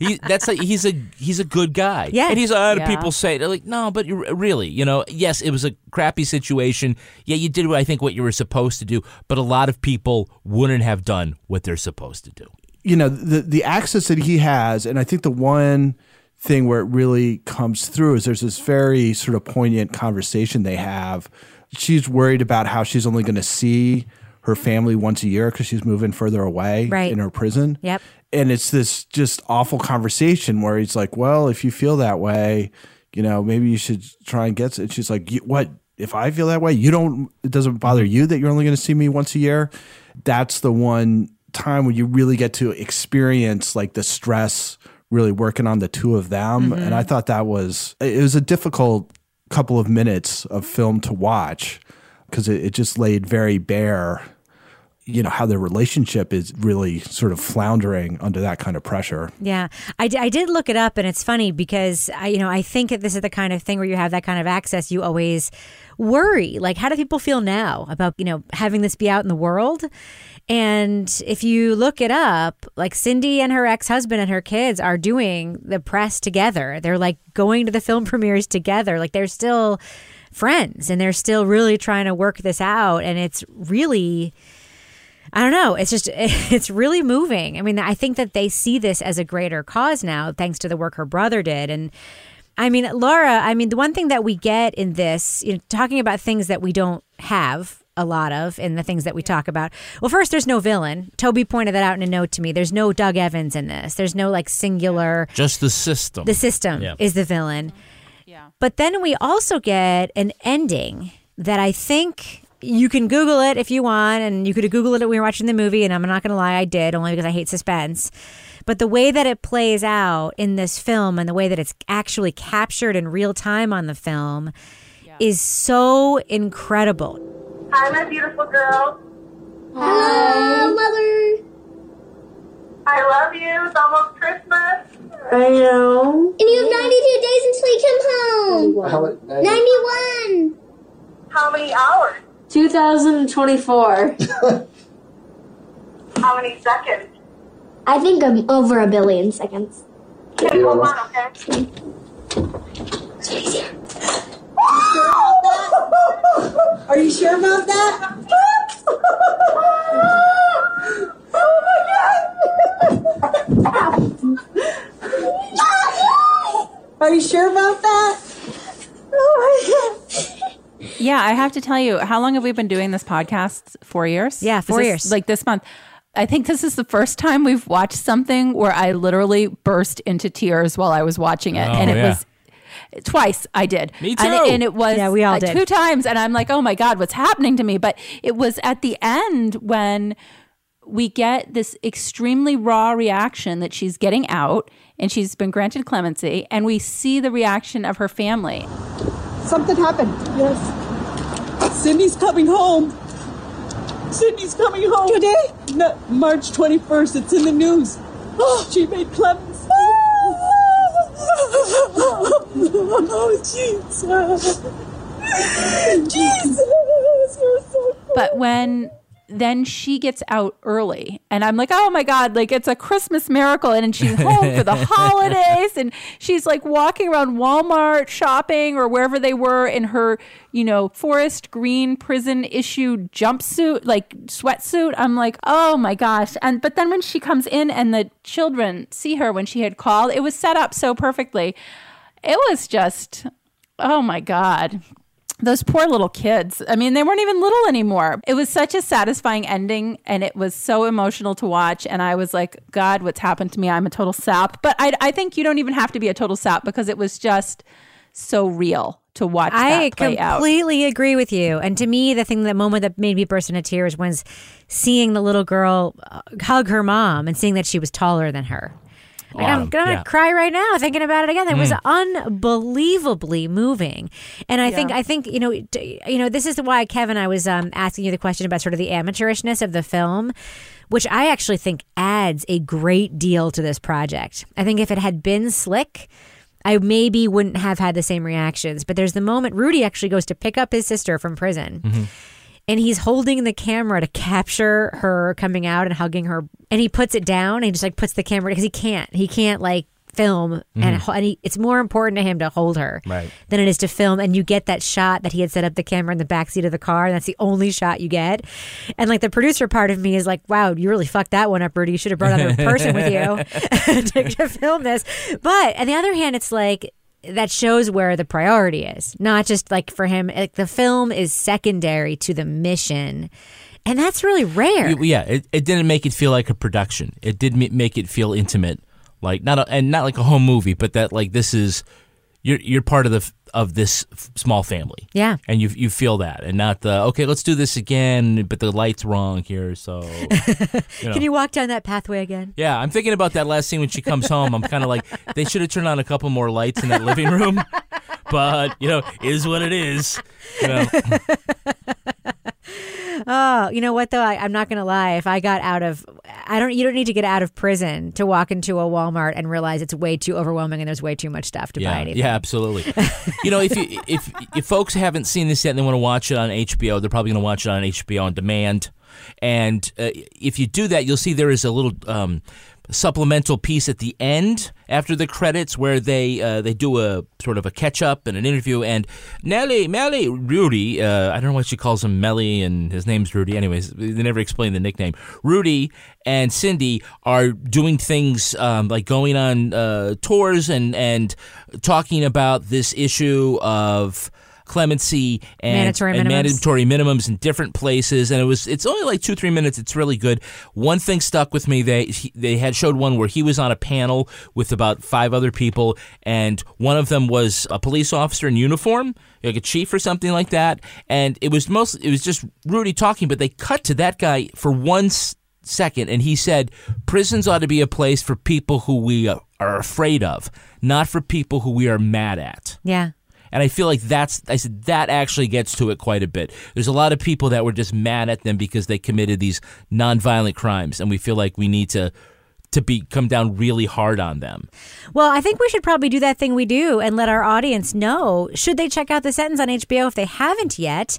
he, that's a, he's a he's a good guy,
Yeah.
and he's a lot of
Yeah.
people say they're like, no, but you really, you know, yes, it was a crappy situation. Yeah, you did what I think what you were supposed to do, but a lot of people wouldn't have done what they're supposed to do.
You know the the access that he has, and I think the one thing where it really comes through is there's this very sort of poignant conversation they have. She's worried about how she's only going to see her family once a year because she's moving further away
Right.
in her prison.
Yep.
And it's this just awful conversation where he's like, "Well, if you feel that way, you know, maybe you should try and get." And she's like, "You- "What? If I feel that way, you don't? It doesn't bother you that you're only going to see me once a year?" That's the one time when you really get to experience like the stress really working on the two of them.
Mm-hmm.
And I thought that was it was a difficult couple of minutes of film to watch because it, it just laid very bare you know how their relationship is really sort of floundering under that kind of pressure
Yeah, I, d- I did look it up, and it's funny because I, you know, I think that this is the kind of thing where you have that kind of access. You always worry, like, how do people feel now about you know having this be out in the world? And if you look it up, like Cindy and her ex husband and her kids are doing the press together. They're like going to the film *laughs* premieres together. Like they're still friends, and they're still really trying to work this out. And it's really. I don't know. It's just, *laughs* it's really moving. I mean, I think that they see this as a greater cause now, thanks to the work her brother did. And I mean, Laura, I mean, the one thing that we get in this, you know, talking about things that we don't have a lot of in the things that we talk about. Well, first, there's no villain. Toby pointed that out in a note to me. There's no Doug Evans in this. There's no like singular.
Just the system.
The system
Yeah.
is the villain. Mm-hmm. Yeah. But then we also get an ending that I think you can Google it if you want, and you could have Googled it when we were watching the movie, and I'm not going to lie, I did, only because I hate suspense. But the way that it plays out in this film and the way that it's actually captured in real time on the film is so incredible.
Hi, my beautiful girl.
Hello, mother.
I love you. It's almost Christmas.
I know.
And you have 92 days until you come home. 91.
How many hours?
2024. *laughs*
How many seconds?
I think I'm over a billion seconds.
Okay, hold on, okay?
Are you sure about that? Are you sure about that? Oh my god.
Yeah, I have to tell you, how long have we been doing this podcast? Four years?
Yeah, four
this-
years.
Like this month. I think this is the first time we've watched something where I literally burst into tears while I was watching it.
Oh,
and it
yeah.
was twice I did.
Me
And it,
too.
and it was
Yeah, we all
uh,
did.
two times. And I'm like, oh my God, what's happening to me? But it was at the end when we get this extremely raw reaction that she's getting out and she's been granted clemency. And we see the reaction of her family.
Something happened. Yes. Cindy's coming home. Cindy's coming home. Today? No, March 21st. It's in the news. Oh, *gasps* she made clemency. Oh, Jesus. Jesus, so
But when then she gets out early and I'm like, oh my God, like it's a Christmas miracle. And she's home for the *laughs* holidays and she's like walking around Walmart shopping or wherever they were in her, you know, forest green prison issue jumpsuit, like sweatsuit. I'm like, oh my gosh. And but then when she comes in and the children see her when she had called, it was set up so perfectly. It was just, oh my God. Those poor little kids. I mean, they weren't even little anymore. It was such a satisfying ending and it was so emotional to watch. And I was like, God, what's happened to me? I'm a total sap. But I, I think you don't even have to be a total sap because it was just so real to watch
I
that play out.
completely agree with you. And to me, the thing, the moment that made me burst into tears was seeing the little girl uh, hug her mom and seeing that she was taller than her. Like, I'm gonna
Yeah.
cry right now thinking about it again. It was
Mm.
unbelievably moving, and I think I think you know you know this is why Kevin I was um, asking you the question about sort of the amateurishness of the film, which I actually think adds a great deal to this project. I think if it had been slick. I maybe wouldn't have had the same reactions, but there's the moment Rudy actually goes to pick up his sister from prison and he's holding the camera to capture her coming out and hugging her. And he puts it down and he just like puts the camera because he can't. He can't like film and, mm-hmm. and he, it's more important to him to hold her
Right.
than it is to film. And you get that shot that he had set up the camera in the back seat of the car and that's the only shot you get. And like the producer part of me is like wow you really fucked that one up Rudy. You should have brought another person with you *laughs* *laughs* to, to film this. But on the other hand it's like that shows where the priority is not just like for him like the film is secondary to the mission and that's really rare
Yeah, it, it didn't make it feel like a production. It did make it feel intimate, like not a, and not like a home movie, but that like this is you're you're part of the of this f- small family.
Yeah.
and you you feel that, and not the okay, let's do this again, but the light's wrong here, so. *laughs* you know.
can you walk down that pathway again
Yeah, I'm thinking about that last scene when she comes home. I'm kind of like, they should have turned on a couple more lights in that living room. *laughs* But, you know, is what it is. You know, *laughs*
Oh, you know what though? I, I'm not gonna lie. If I got out of, I don't. You don't need to get out of prison to walk into a Walmart and realize it's way too overwhelming and there's way too much stuff to buy.
yeah,
Anything.
yeah, absolutely. *laughs* you know, if you if if folks haven't seen this yet and they want to watch it on HBO, they're probably going to watch it on HBO on demand. And uh, if you do that, you'll see there is a little um, supplemental piece at the end after the credits where they uh, they do a sort of a catch up and an interview. And Nelly, Melly, Rudy, uh, I don't know why she calls him Melly and his name's Rudy. Anyways, they never explain the nickname. Rudy and Cindy are doing things um, like going on uh, tours and and talking about this issue of clemency and,
Mandatory
and
minimums.
mandatory minimums in different places and it was it's only like two three minutes it's really good one thing stuck with me. They they had showed one where he was on a panel with about five other people and one of them was a police officer in uniform like a chief or something like that and it was most it was just rudy talking but they cut to that guy for one second and he said prisons ought to be a place for people who we uh, are afraid of not for people who we are mad at
Yeah.
And I feel like that's I said that actually gets to it quite a bit. There's a lot of people that were just mad at them because they committed these nonviolent crimes, and we feel like we need to to be come down really hard on them.
Well, I think we should probably do that thing we do and let our audience know should they check out the sentence on HBO if they haven't yet.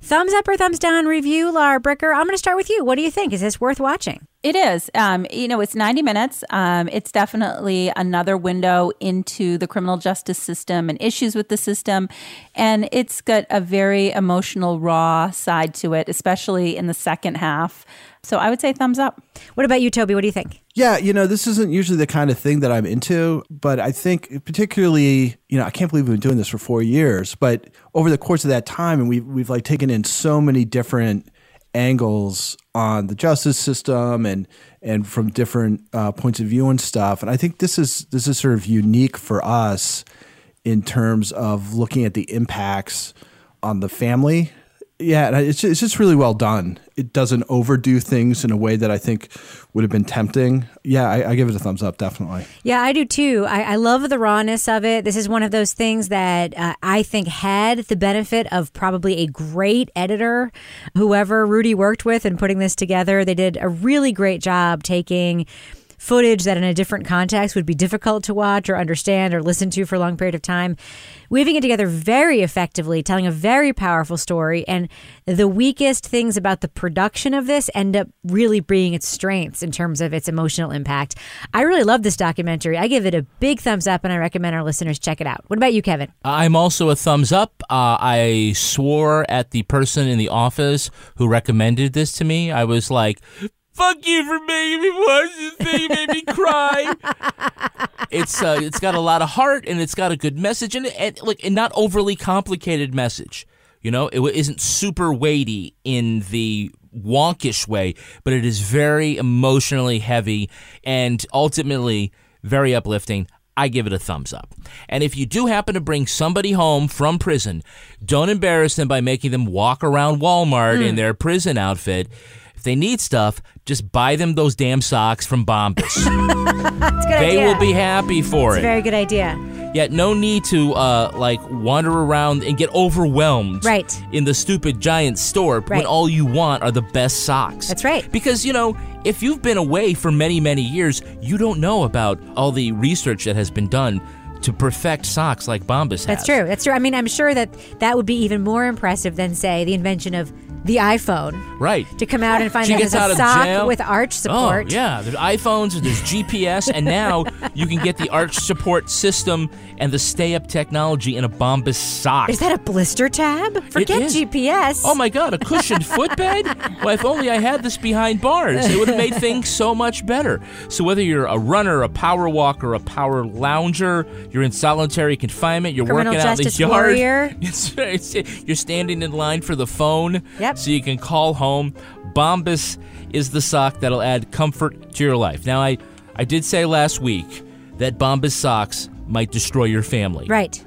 Thumbs up or thumbs down review, Lara Bricker. I'm going to start with you. What do you think? Is this worth watching?
It is. Um, you know, it's 90 minutes. Um, it's definitely another window into the criminal justice system and issues with the system. And it's got a very emotional, raw side to it, especially in the second half. So I would say thumbs up.
What about you, Toby? What do you think?
Yeah, you know, this isn't usually the kind of thing that I'm into, but I think particularly, you know, I can't believe we've been doing this for four years, but over the course of that time, and we've we've like taken in so many different angles on the justice system and and from different uh, points of view and stuff. And I think this is this is sort of unique for us in terms of looking at the impacts on the family. Yeah, it's it's just really well done. It doesn't overdo things in a way that I think would have been tempting. Yeah, I, I give it a thumbs up, definitely.
Yeah, I do too. I, I love the rawness of it. This is one of those things that uh, I think had the benefit of probably a great editor, whoever Rudy worked with in putting this together. They did a really great job taking footage that in a different context would be difficult to watch or understand or listen to for a long period of time, weaving it together very effectively, telling a very powerful story. And the weakest things about the production of this end up really being its strengths in terms of its emotional impact. I really love this documentary. I give it a big thumbs up and I recommend our listeners check it out. What about you, Kevin?
I'm also a thumbs up. Uh, I swore at the person in the office who recommended this to me. I was like, Fuck you for making me watch this thing. You made me cry. *laughs* it's uh, it's got a lot of heart and it's got a good message and, and like and not overly complicated message. You know, it isn't super weighty in the wonkish way, but it is very emotionally heavy and ultimately very uplifting. I give it a thumbs up. And if you do happen to bring somebody home from prison, don't embarrass them by making them walk around Walmart
Hmm.
in their prison outfit. They need stuff, just buy them those damn socks from Bombas. *laughs*
It's a good
they
idea.
will be happy for
It's a
it.
very good idea.
Yet no need to uh, like wander around and get overwhelmed
Right.
in the stupid giant store when all you want are the best socks.
That's right.
Because, you know, if you've been away for many, many years, you don't know about all the research that has been done to perfect socks like Bombas has.
That's true. That's true. I mean, I'm sure that that would be even more impressive than, say, the invention of the iPhone
Right.
to come out and find
She
there's
out
a
of
sock
jail.
with arch oh, support.
Oh, yeah. There's iPhones, there's *laughs* GPS, and now you can get the arch support system and the stay up technology in a Bombas sock.
Is that a blister tab? Forget. GPS.
Oh my god, a cushioned footbed? Well, if only I had this behind bars. It would have made things so much better. So whether you're a runner, a power walker, a power lounger, you're in solitary confinement, you're
Criminal
working out in the yard, *laughs* it's- it's- you're standing in line for the phone
Yep.
So you can call home. Bombas is the sock that'll add comfort to your life. Now I I did say last week that Bombas socks might destroy your family.
Right.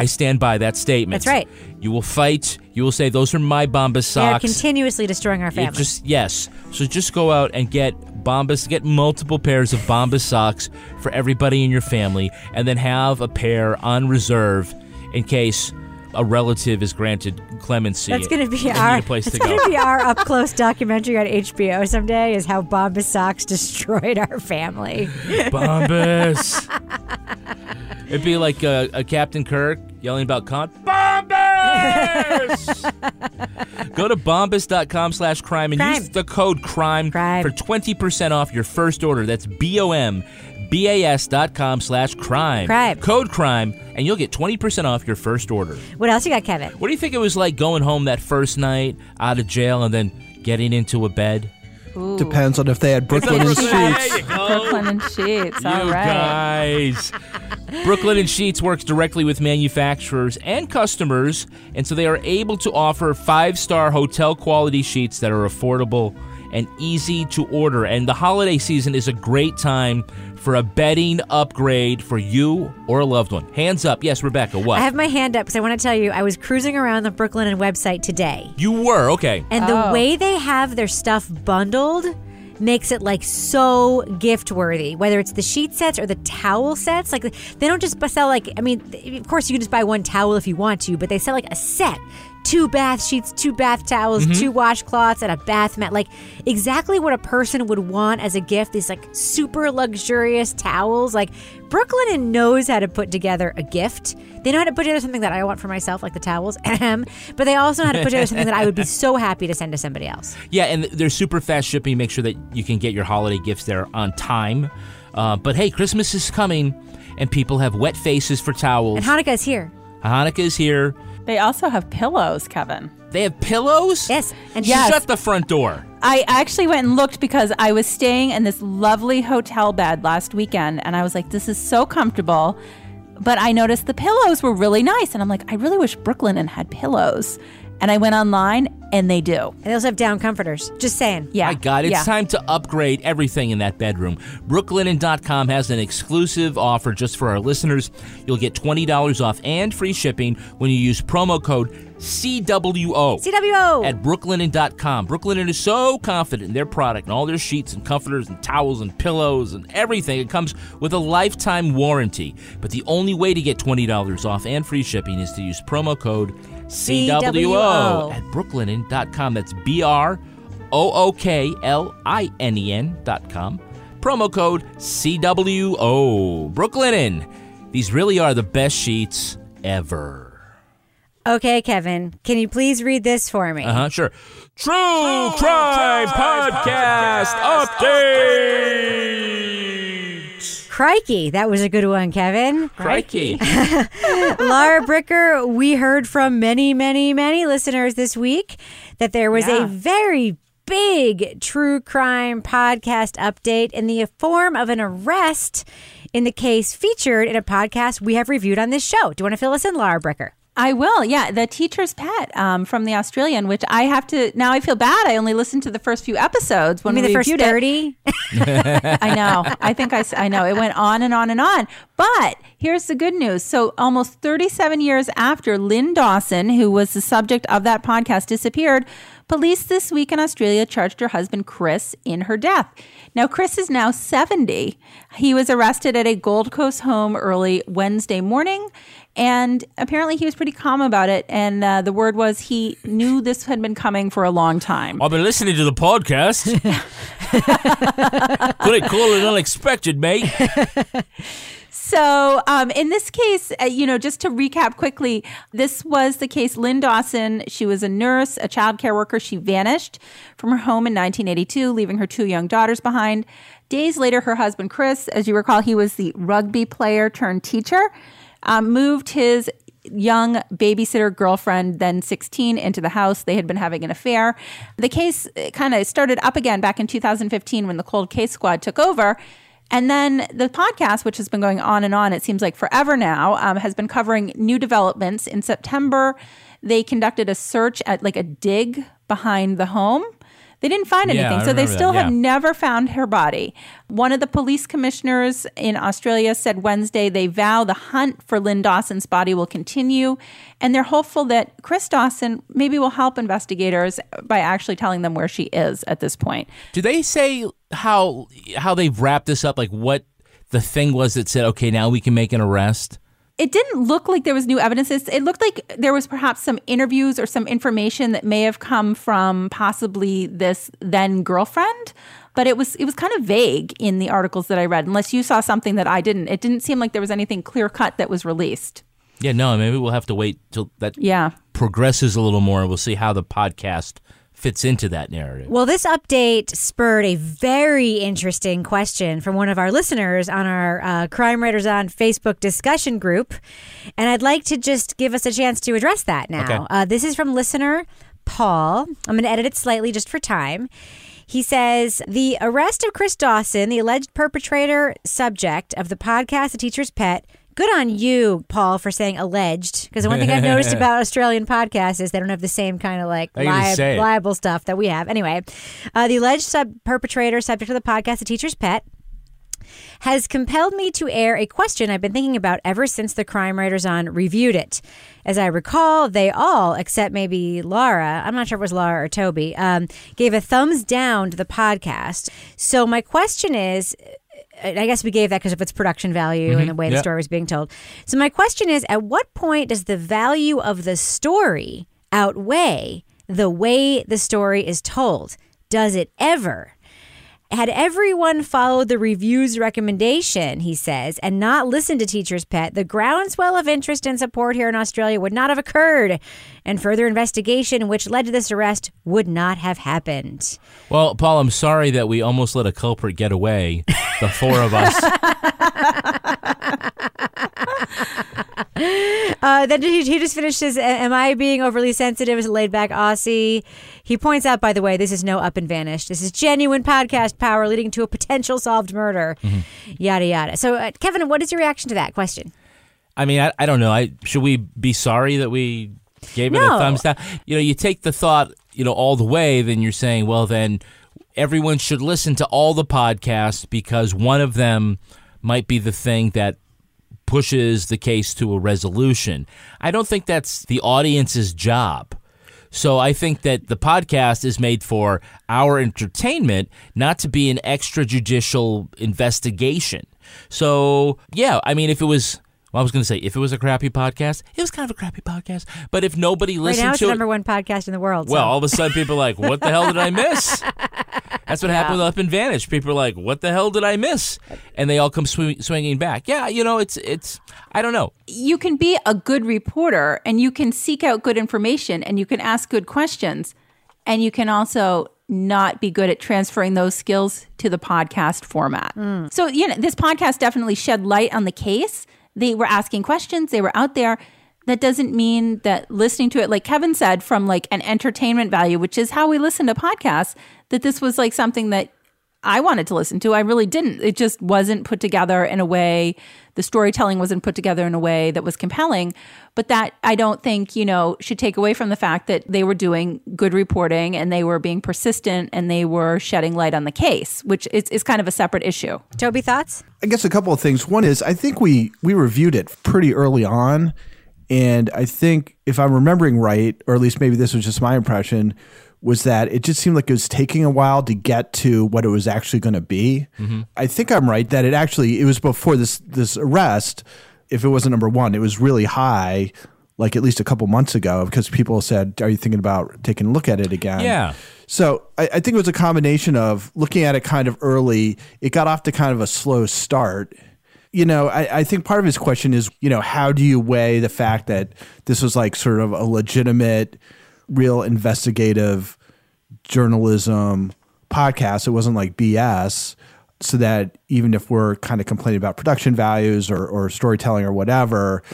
I stand by that statement.
That's right.
You will fight. You will say those are my Bombas socks."
They're continuously destroying our
It
family.
just yes. So just go out and get Bombas. Get multiple pairs of Bombas socks for everybody in your family, and then have a pair on reserve in case a relative is granted clemency.
That's going to be our
place to go.
going to be our up close documentary on HBO someday. Is how Bombas socks destroyed our family.
Bombas. *laughs* It'd be like uh, a Captain Kirk yelling about Khan. Bombas! *laughs* Go to bombas.com slash crime and use the code crime, for 20% off your first order. That's B O M B A S dot com slash crime.
Crime.
Code crime, and you'll get 20% off your first order.
What else you got, Kevin?
What do you think it was like going home that first night out of jail and then getting into a bed?
Depends on if they had
Brooklinen
Sheets.
Brooklinen Sheets.
You
All right.
guys. Brooklinen Sheets works directly with manufacturers and customers, and so they are able to offer five star hotel quality sheets that are affordable and easy to order. And the holiday season is a great time for a bedding upgrade for you or a loved one. Hands up. Yes, Rebecca, what?
I have my hand up because I want to tell you I was cruising around the Brooklinen website today.
you were, okay.
And the oh. way they have their stuff bundled makes it like so gift worthy whether it's the sheet sets or the towel sets like they don't just sell like i mean of course you can just buy one towel if you want to but they sell like a set two bath sheets, two bath towels,
Mhm.
two washcloths, and a bath mat. Like exactly what a person would want as a gift. These like super luxurious towels. Like Brooklinen knows how to put together a gift. They know how to put together something that I want for myself, like the towels. *laughs* But they also know how to put together something that I would be *laughs* so happy to send to somebody else.
Yeah, and they're super fast shipping. Make sure that you can get your holiday gifts there on time. Uh, but hey, Christmas is coming, and people have wet faces for towels.
And Hanukkah is here.
Hanukkah is here.
They also have pillows, Kevin.
They have pillows?
Yes.
And yes.
Shut the front door.
I actually went and looked because I was staying in this lovely hotel bed last weekend and I was like, this is so comfortable. But I noticed the pillows were really nice. And I'm like, I really wish Brooklinen had pillows. And I went online and they do.
And they also have down comforters. Just saying.
Yeah.
My God, it's
yeah.
time to upgrade everything in that bedroom. Brooklinen.com has an exclusive offer just for our listeners. You'll get $20 off and free shipping when you use promo code CWO.
CWO.
At brooklinen.com. Brooklinen is so confident in their product and all their sheets and comforters and towels and pillows and everything. It comes with a lifetime warranty. But the only way to get $20 off and free shipping is to use promo code CWO,
CWO.
at brooklinen.com. That's B R O O K L I N E N.com. Promo code CWO. Brooklinen. These really are the best sheets ever.
Okay, Kevin, can you please read this for me?
Uh huh, sure. True, Crime, Podcast Update.
Crikey, that was a good one, Kevin.
Crikey. *laughs*
Lara Bricker, we heard from many, many, many listeners this week that there was
Yeah.
a very big true crime podcast update in the form of an arrest in the case featured in a podcast we have reviewed on this show. Do you want to fill us in, Lara Bricker?
I will. Yeah, the teacher's pet um, from the Australian, which I have to now. I feel bad. I only listened to the first few episodes when
mean,
we
the first 30? *laughs*
I know. I think I, I know. It went on and on and on. But here's the good news. So, almost 37 years after Lyn Dawson, who was the subject of that podcast, disappeared, police this week in Australia charged her husband, Chris, in her death. Now, Chris is now 70. He was arrested at a Gold Coast home early Wednesday morning. And apparently, he was pretty calm about it. And uh, the word was he knew this had been coming for a long time.
I've been listening to the podcast. *laughs* Couldn't call it unexpected, mate.
So, um, in this case, uh, you know, just to recap quickly, this was the case Lyn Dawson. She was a nurse, a child care worker. She vanished from her home in 1982, leaving her two young daughters behind. Days later, her husband, Chris, as you recall, he was the rugby player turned teacher, um, moved his young babysitter girlfriend, then 16, into the house. They had been having an affair. The case kind of started up again back in 2015 when the Cold Case Squad took over. And then the podcast, which has been going on and on, it seems like forever now, um, has been covering new developments. In September, they conducted a search at like a dig behind the home. They didn't find anything,
I
so they still
that,
have
yeah.
never found her body. One of the police commissioners in Australia said Wednesday they vow the hunt for Lyn Dawson's body will continue, and they're hopeful that Chris Dawson maybe will help investigators by actually telling them where she is at this point.
Do they say how how they've wrapped this up? Like what the thing was that said, okay, now we can make an arrest?
It didn't look like there was new evidence. It looked like there was perhaps some interviews or some information that may have come from possibly this then girlfriend, but it was it was kind of vague in the articles that I read. Unless you saw something that I didn't, it didn't seem like there was anything clear cut that was released.
Yeah, no, maybe we'll have to wait till that
Yeah.
progresses a little more. And we'll see how the podcast fits into that narrative.
Well, this update spurred a very interesting question from one of our listeners on our uh, Crime Writers on Facebook discussion group. And I'd like to just give us a chance to address that now.
Okay.
Uh, this is from listener Paul. I'm going to edit it slightly just for time. He says the arrest of Chris Dawson, the alleged perpetrator subject of the podcast The Teacher's Pet. Good on you, Paul, for saying alleged. Because the one thing I've noticed *laughs* about Australian podcasts is they don't have the same kind of like
How you gonna
li- liable stuff that we have. Anyway, uh, the alleged sub perpetrator subject of the podcast, The Teacher's Pet, has compelled me to air a question I've been thinking about ever since the Crime Writers on reviewed it. As I recall, they all, except maybe Laura, I'm not sure if it was Laura or Toby, um, gave a thumbs down to the podcast. So my question is. I guess we gave that because of its production value
Mhm.
and the way the
Yeah.
story was being told. So my question is, at what point does the value of the story outweigh the way the story is told? Does it ever? Had everyone followed the review's recommendation, he says, and not listened to Teacher's Pet, the groundswell of interest and support here in Australia would not have occurred, and further investigation, which led to this arrest, would not have happened.
Well, Paul, I'm sorry that we almost let a culprit get away. The four of us. *laughs*
Uh, then he, he just finishes. Am I being overly sensitive as a laid back Aussie? He points out, by the way, this is no up and vanished. This is genuine podcast power leading to a potential solved murder. Yada yada. So, uh, Kevin, what is your reaction to that question?
I mean, I, I don't know. I should we be sorry that we gave it a thumbs down? You know, you take the thought, you know, all the way, then you're saying, well, then everyone should listen to all the podcasts because one of them might be the thing that pushes the case to a resolution. I don't think that's the audience's job. So I think that the podcast is made for our entertainment, not to be an extrajudicial investigation. So, yeah, I mean, if it was, well, I was going to say, if it was a crappy podcast, it was kind of a crappy podcast. But if nobody
Right
listened
now, it's
to
the
it,
number one podcast in the world.
well,
so.
all of a sudden people are like, what the hell did I miss? *laughs* That's what happened Up and Vanish. People are like, what the hell did I miss? And they all come swing, swinging back. Yeah, you know, it's, it's, I don't know.
you can be a good reporter and you can seek out good information and you can ask good questions and you can also not be good at transferring those skills to the podcast format. Hmm. So, you know, this podcast definitely shed light on the case. They were asking questions, they were out there. That doesn't mean that listening to it, like Kevin said, from like an entertainment value, which is how we listen to podcasts, that this was like something that I wanted to listen to. I really didn't. It just wasn't put together in a way, the storytelling wasn't put together in a way that was compelling. But that I don't think, you know, should take away from the fact that they were doing good reporting and they were being persistent and they were shedding light on the case, which is, is kind of a separate issue.
Toby, thoughts?
I guess a couple of things. One is I think we we reviewed it pretty early on, and I think if I'm remembering right, or at least maybe this was just my impression, was that it just seemed like it was taking a while to get to what it was actually going to be. Mm-hmm. I think I'm right that it actually it was before this this arrest. If it wasn't number one, it was really high, like at least a couple months ago, because people said, "Are you thinking about taking a look at it again?"
Yeah.
So I, I think it was a combination of looking at it kind of early. It got off to kind of a slow start. You know, I, I think part of his question is, you know, how do you weigh the fact that this was like sort of a legitimate, real investigative journalism podcast? It wasn't like BS. So that even if we're kind of complaining about production values or, or storytelling or whatever,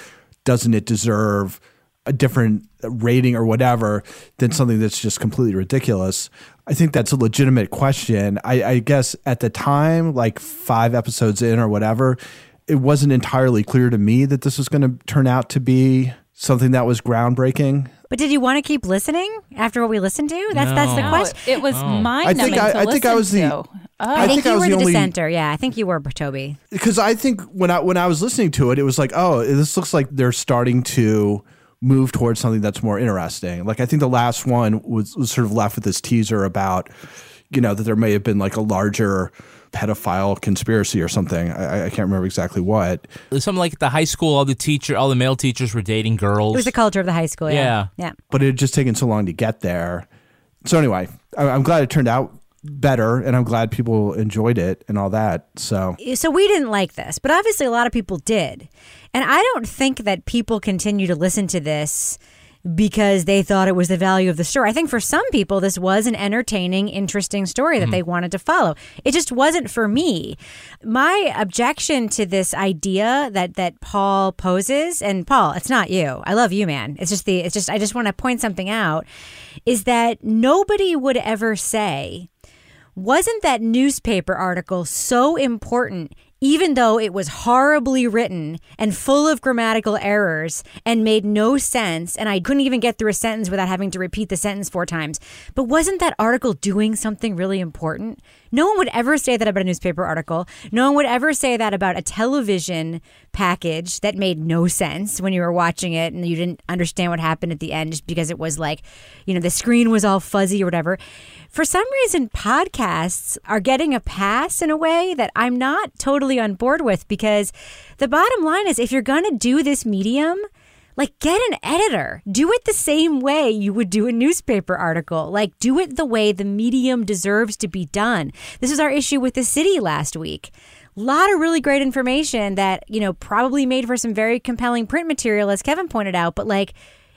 doesn't it deserve a different rating or whatever than something that's just completely ridiculous? I think that's a legitimate question. I, I guess at the time, like five episodes in or whatever, it wasn't entirely clear to me that this was going to turn out to be something that was groundbreaking.
But did you want to keep listening after what we listened to? That's that's the
No,
question.
it was oh.
I
mind
think I- I think I was the-
Oh.
I, think,
I
you
was
were
the
the,
only-
dissenter. Yeah, I think you were, Toby.
because I think when I when I was listening to it, it was like, oh, this looks like they're starting to move towards something that's more interesting. Like I think the last one was, was sort of left with this teaser about, you know, that there may have been like a larger pedophile conspiracy or something. I, I can't remember exactly what.
Something like at the high school, all the teacher, all the male teachers were dating girls.
It was the culture of the high school. Yeah.
Yeah.
Yeah.
but it had just taken so long to get there. So anyway, I, I'm glad it turned out better, and I'm glad people enjoyed it and all that. So
so we didn't like this, but obviously a lot of people did. And I don't think that people continue to listen to this because they thought it was the value of the story. I think for some people this was an entertaining, interesting story that mm-hmm. they wanted to follow. It just wasn't for me. My objection to this idea that that Paul poses and Paul, it's not you. I love you, man. It's just the it's just I just want to point something out is that nobody would ever say wasn't that newspaper article so important even though it was horribly written and full of grammatical errors and made no sense and I couldn't even get through a sentence without having to repeat the sentence four times. But wasn't that article doing something really important? No one would ever say that about a newspaper article. No one would ever say that about a television package that made no sense when you were watching it and you didn't understand what happened at the end just because it was like you know the screen was all fuzzy or whatever for some reason podcasts are getting a pass in a way that I'm not totally on board with because the bottom line is if you're going to do this medium like get an editor. Do it the same way you would do a newspaper article. Like do it the way the medium deserves to be done. This is our issue with the city last week. A lot of really great information that, you know, probably made for some very compelling print material as Kevin pointed out, but like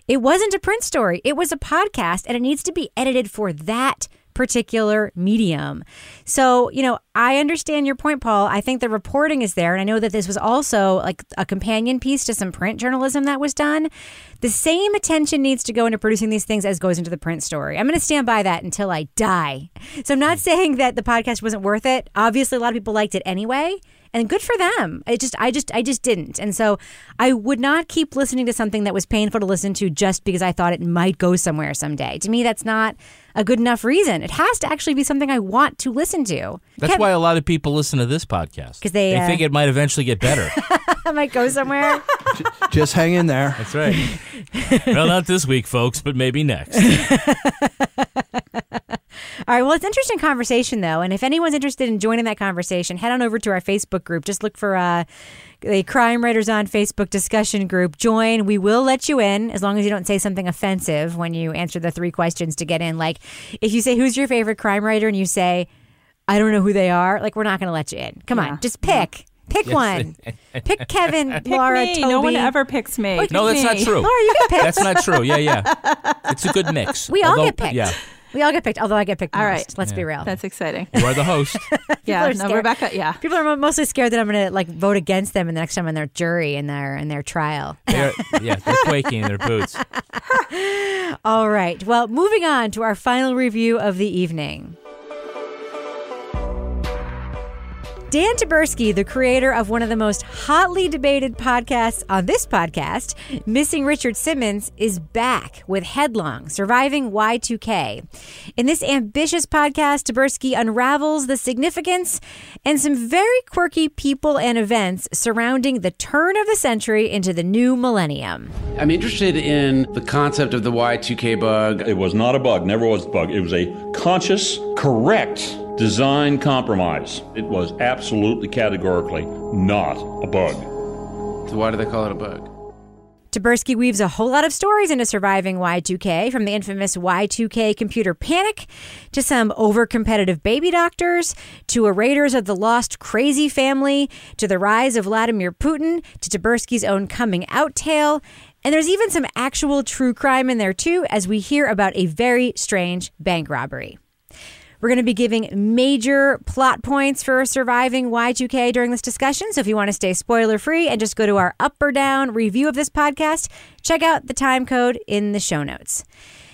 it wasn't a print story. It was a podcast and it needs to be edited for that particular medium. So, you know, I understand your point, Paul. I think the reporting is there. And I know that this was also like a companion piece to some print journalism that was done. The same attention needs to go into producing these things as goes into the print story. I'm going to stand by that until I die. So I'm not saying that the podcast wasn't worth it. Obviously, a lot of people liked it anyway and good for them. It just I just I just didn't. And so I would not keep listening to something that was painful to listen to just because I thought it might go somewhere someday. To me that's not a good enough reason. It has to actually be something I want to listen to.
That's
Kev-
why a lot of people listen to this podcast
'Cause they, uh,
think it might eventually get better. *laughs*
I might go somewhere.
Just hang in there.
That's right. *laughs* well, not this week, folks, but maybe next. *laughs*
All right. Well, it's an interesting conversation, though. And if anyone's interested in joining that conversation, head on over to our Facebook group. Just look for uh, the Crime Writers on Facebook discussion group. Join. We will let you in as long as you don't say something offensive when you answer the three questions to get in. Like if you say, Who's your favorite crime writer? and you say, I don't know who they are, like we're not going to let you in. Come on. Just pick. Pick
Yes.
one. Pick *laughs* Kevin,
Pick
Laura,
me.
Toby.
No one ever picks me.
no, that's not true.
Laura, you get picked.
That's not true. Yeah, yeah. It's a good mix. *laughs*
We all
Although-
get picked.
Yeah.
We all get picked, although I get picked
All
most.
right.
Let's be real.
That's exciting.
You are the host. *laughs*
yeah, no,
scared.
Rebecca. Yeah,
People are mostly scared that I'm going to like vote against them, and the next time in their jury in their in their trial.
They're, yeah, they're quaking in their boots. *laughs*
All right. Well, moving on to our final review of the evening. Dan Taberski, the creator of one of the most hotly debated podcasts on this podcast, Missing Richard Simmons, is back with Headlong Surviving Y2K. In this ambitious podcast, Taberski unravels the significance and some very quirky people and events surrounding the turn of the century into the new millennium.
I'm interested in the concept of the Y2K bug.
It was not a bug, never was a bug. It was a conscious, correct design compromise. It was absolutely categorically not a bug.
So why do they call it a bug?
Taberski weaves a whole lot of stories into surviving Y2K, from the infamous Y2K computer panic to some over competitive baby doctors to a Raiders of the Lost crazy family to the rise of Vladimir Putin to Taberski's own coming out tale. And there's even some actual true crime in there too, as we hear about a very strange bank robbery. We're going to be giving major plot points for surviving Y2K during this discussion. So if you want to stay spoiler free and just go to our up or down review of this podcast, check out the time code in the show notes.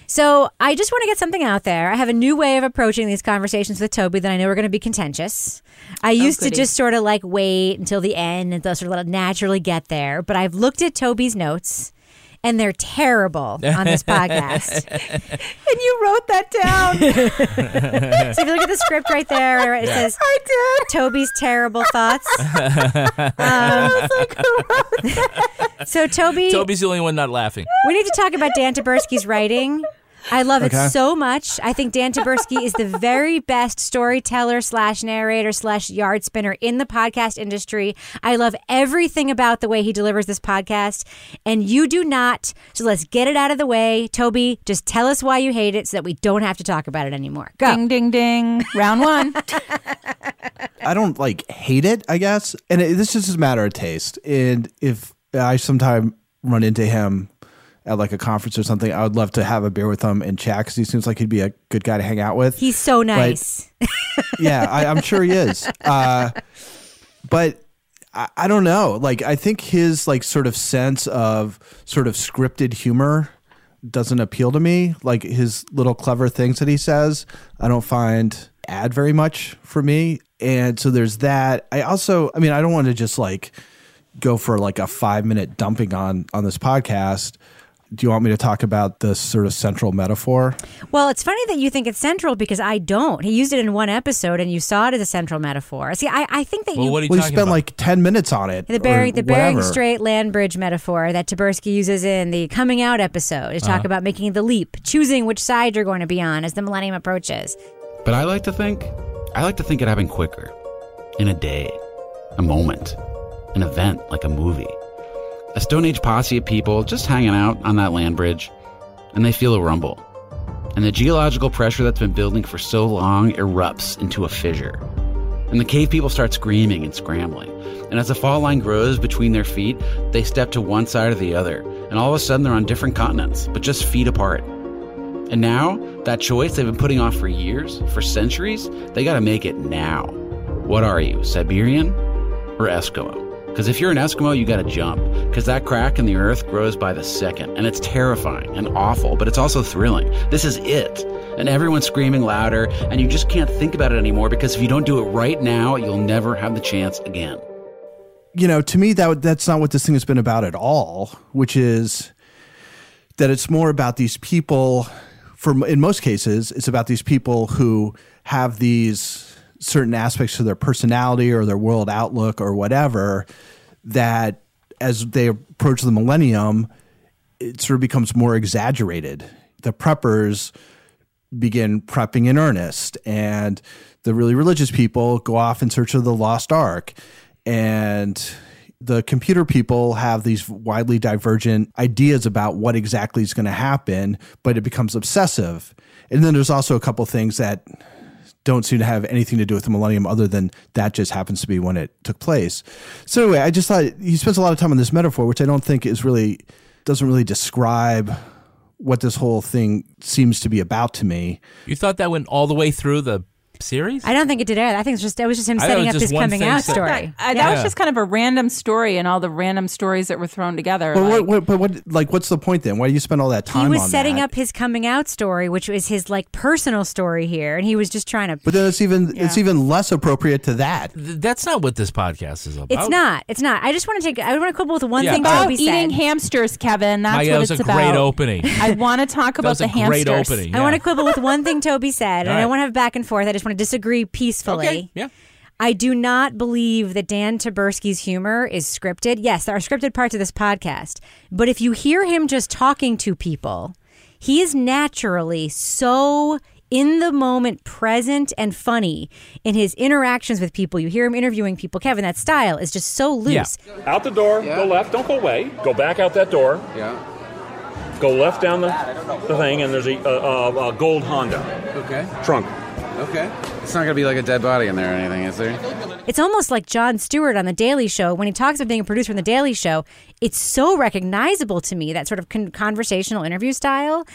So I just want to get something out there. I have a new way of approaching these conversations with Toby that I know are going to be contentious. I oh, used to just sort of like wait until the end and sort of let it naturally get there. But I've looked at Toby's notes. And they're terrible on this *laughs* podcast.
and you wrote that down.
So if you look at the script right there, it says
I did.
Toby's terrible thoughts. *laughs* Um, so Toby,
Toby's the only one not laughing.
we need to talk about Dan Taberski's writing. I love
Okay.
it so much. I think Dan Taberski is the very best storyteller slash narrator slash yard spinner in the podcast industry. I love everything about the way he delivers this podcast, and you do not. So let's get it out of the way. Toby, just tell us why you hate it so that we don't have to talk about it anymore. Go.
Ding, ding, ding. Round one. *laughs*
I don't like hate it, I guess. And it, this is just a matter of taste. And if I sometime run into him at like a conference or something, I would love to have a beer with him and chat because he seems like he'd be a good guy to hang out with.
He's so nice. *laughs*
yeah, I, I'm sure he is. Uh, but I, I don't know. Like, I think his like sort of sense of sort of scripted humor doesn't appeal to me. Like his little clever things that he says, I don't find add very much for me. And so there's that. I also, I mean, I don't want to just like go for like a five minute dumping on on this podcast. Do you want me to talk about this sort of central metaphor?
Well, it's funny that you think it's central because I don't. He used it in one episode, and you saw it as a central metaphor. See, I, I think that you
well, you spent like ten minutes on it.
the Bering
or
the Bering
whatever.
Strait land bridge metaphor that Taberski uses in the coming out episode to talk
Uh-huh.
about making the leap, choosing which side you're going to be on as the millennium approaches.
But I like to think, I like to think it happened quicker, in a day, a moment, an event like a movie. A Stone Age posse of people just hanging out on that land bridge, and they feel a rumble. And the geological pressure that's been building for so long erupts into a fissure. And the cave people start screaming and scrambling. And as the fault line grows between their feet, they step to one side or the other. And all of a sudden, they're on different continents, but just feet apart. And now, that choice they've been putting off for years, for centuries, they gotta make it now. What are you, Siberian or Eskimo? Because if you're an Eskimo, you gotta jump. Because that crack in the earth grows by the second, and it's terrifying and awful, but it's also thrilling. This is it. And everyone's screaming louder, and you just can't think about it anymore because if you don't do it right now, you'll never have the chance again.
You know, to me, that that's not what this thing has been about at all. Which is that it's more about these people. For in most cases, it's about these people who have these certain aspects of their personality or their world outlook or whatever that as they approach the millennium, it sort of becomes more exaggerated. The preppers begin prepping in earnest, and the really religious people go off in search of the lost ark. And the computer people have these widely divergent ideas about what exactly is going to happen, but it becomes obsessive. And then there's also a couple things that don't seem to have anything to do with the millennium other than that just happens to be when it took place. So anyway, I just thought he spends a lot of time on this metaphor, which I don't think is really doesn't really describe what this whole thing seems to be about to me.
You thought that went all the way through the series?
I don't think it did either. I think it's just it was just him
I
setting up his coming out
set-
story.
I, uh, that
Yeah.
was just kind of a random story and all the random stories that were thrown together.
But
like-
what, what, but what, like, what's the point then? Why do you spend all that time
He was
on
setting
that?
up his coming out story, which was his like personal story here, and he was just trying to.
But then it's even it's even less appropriate to that.
Th- That's not what this podcast is about.
It's not. It's not. I just want to take. I want to quibble with one
Yeah.
thing
about
Toby
eating
said.
hamsters, Kevin. That's
Mike,
what
that was
it's
a
about.
great opening.
I want to talk
That
about
was
the
a great
hamsters.
opening.
I want to quibble with one thing Toby said, and I want to have back and forth. I just want to disagree peacefully.
Okay, yeah.
I do not believe that Dan Taberski's humor is scripted. Yes, there are scripted parts of this podcast, but if you hear him just talking to people, he is naturally so in the moment present and funny in his interactions with people. You hear him interviewing people. Kevin, that style is just so loose.
Out the door, go left, don't go away. Go back out that door.
Yeah.
Go left down the, the thing, and there's a, a, a, a gold Honda
Okay.
trunk.
Okay. It's not going to be like a dead body in there or anything, is there?
It's almost like Jon Stewart on The Daily Show. When he talks about being a producer on The Daily Show, it's so recognizable to me, that sort of con- conversational interview style.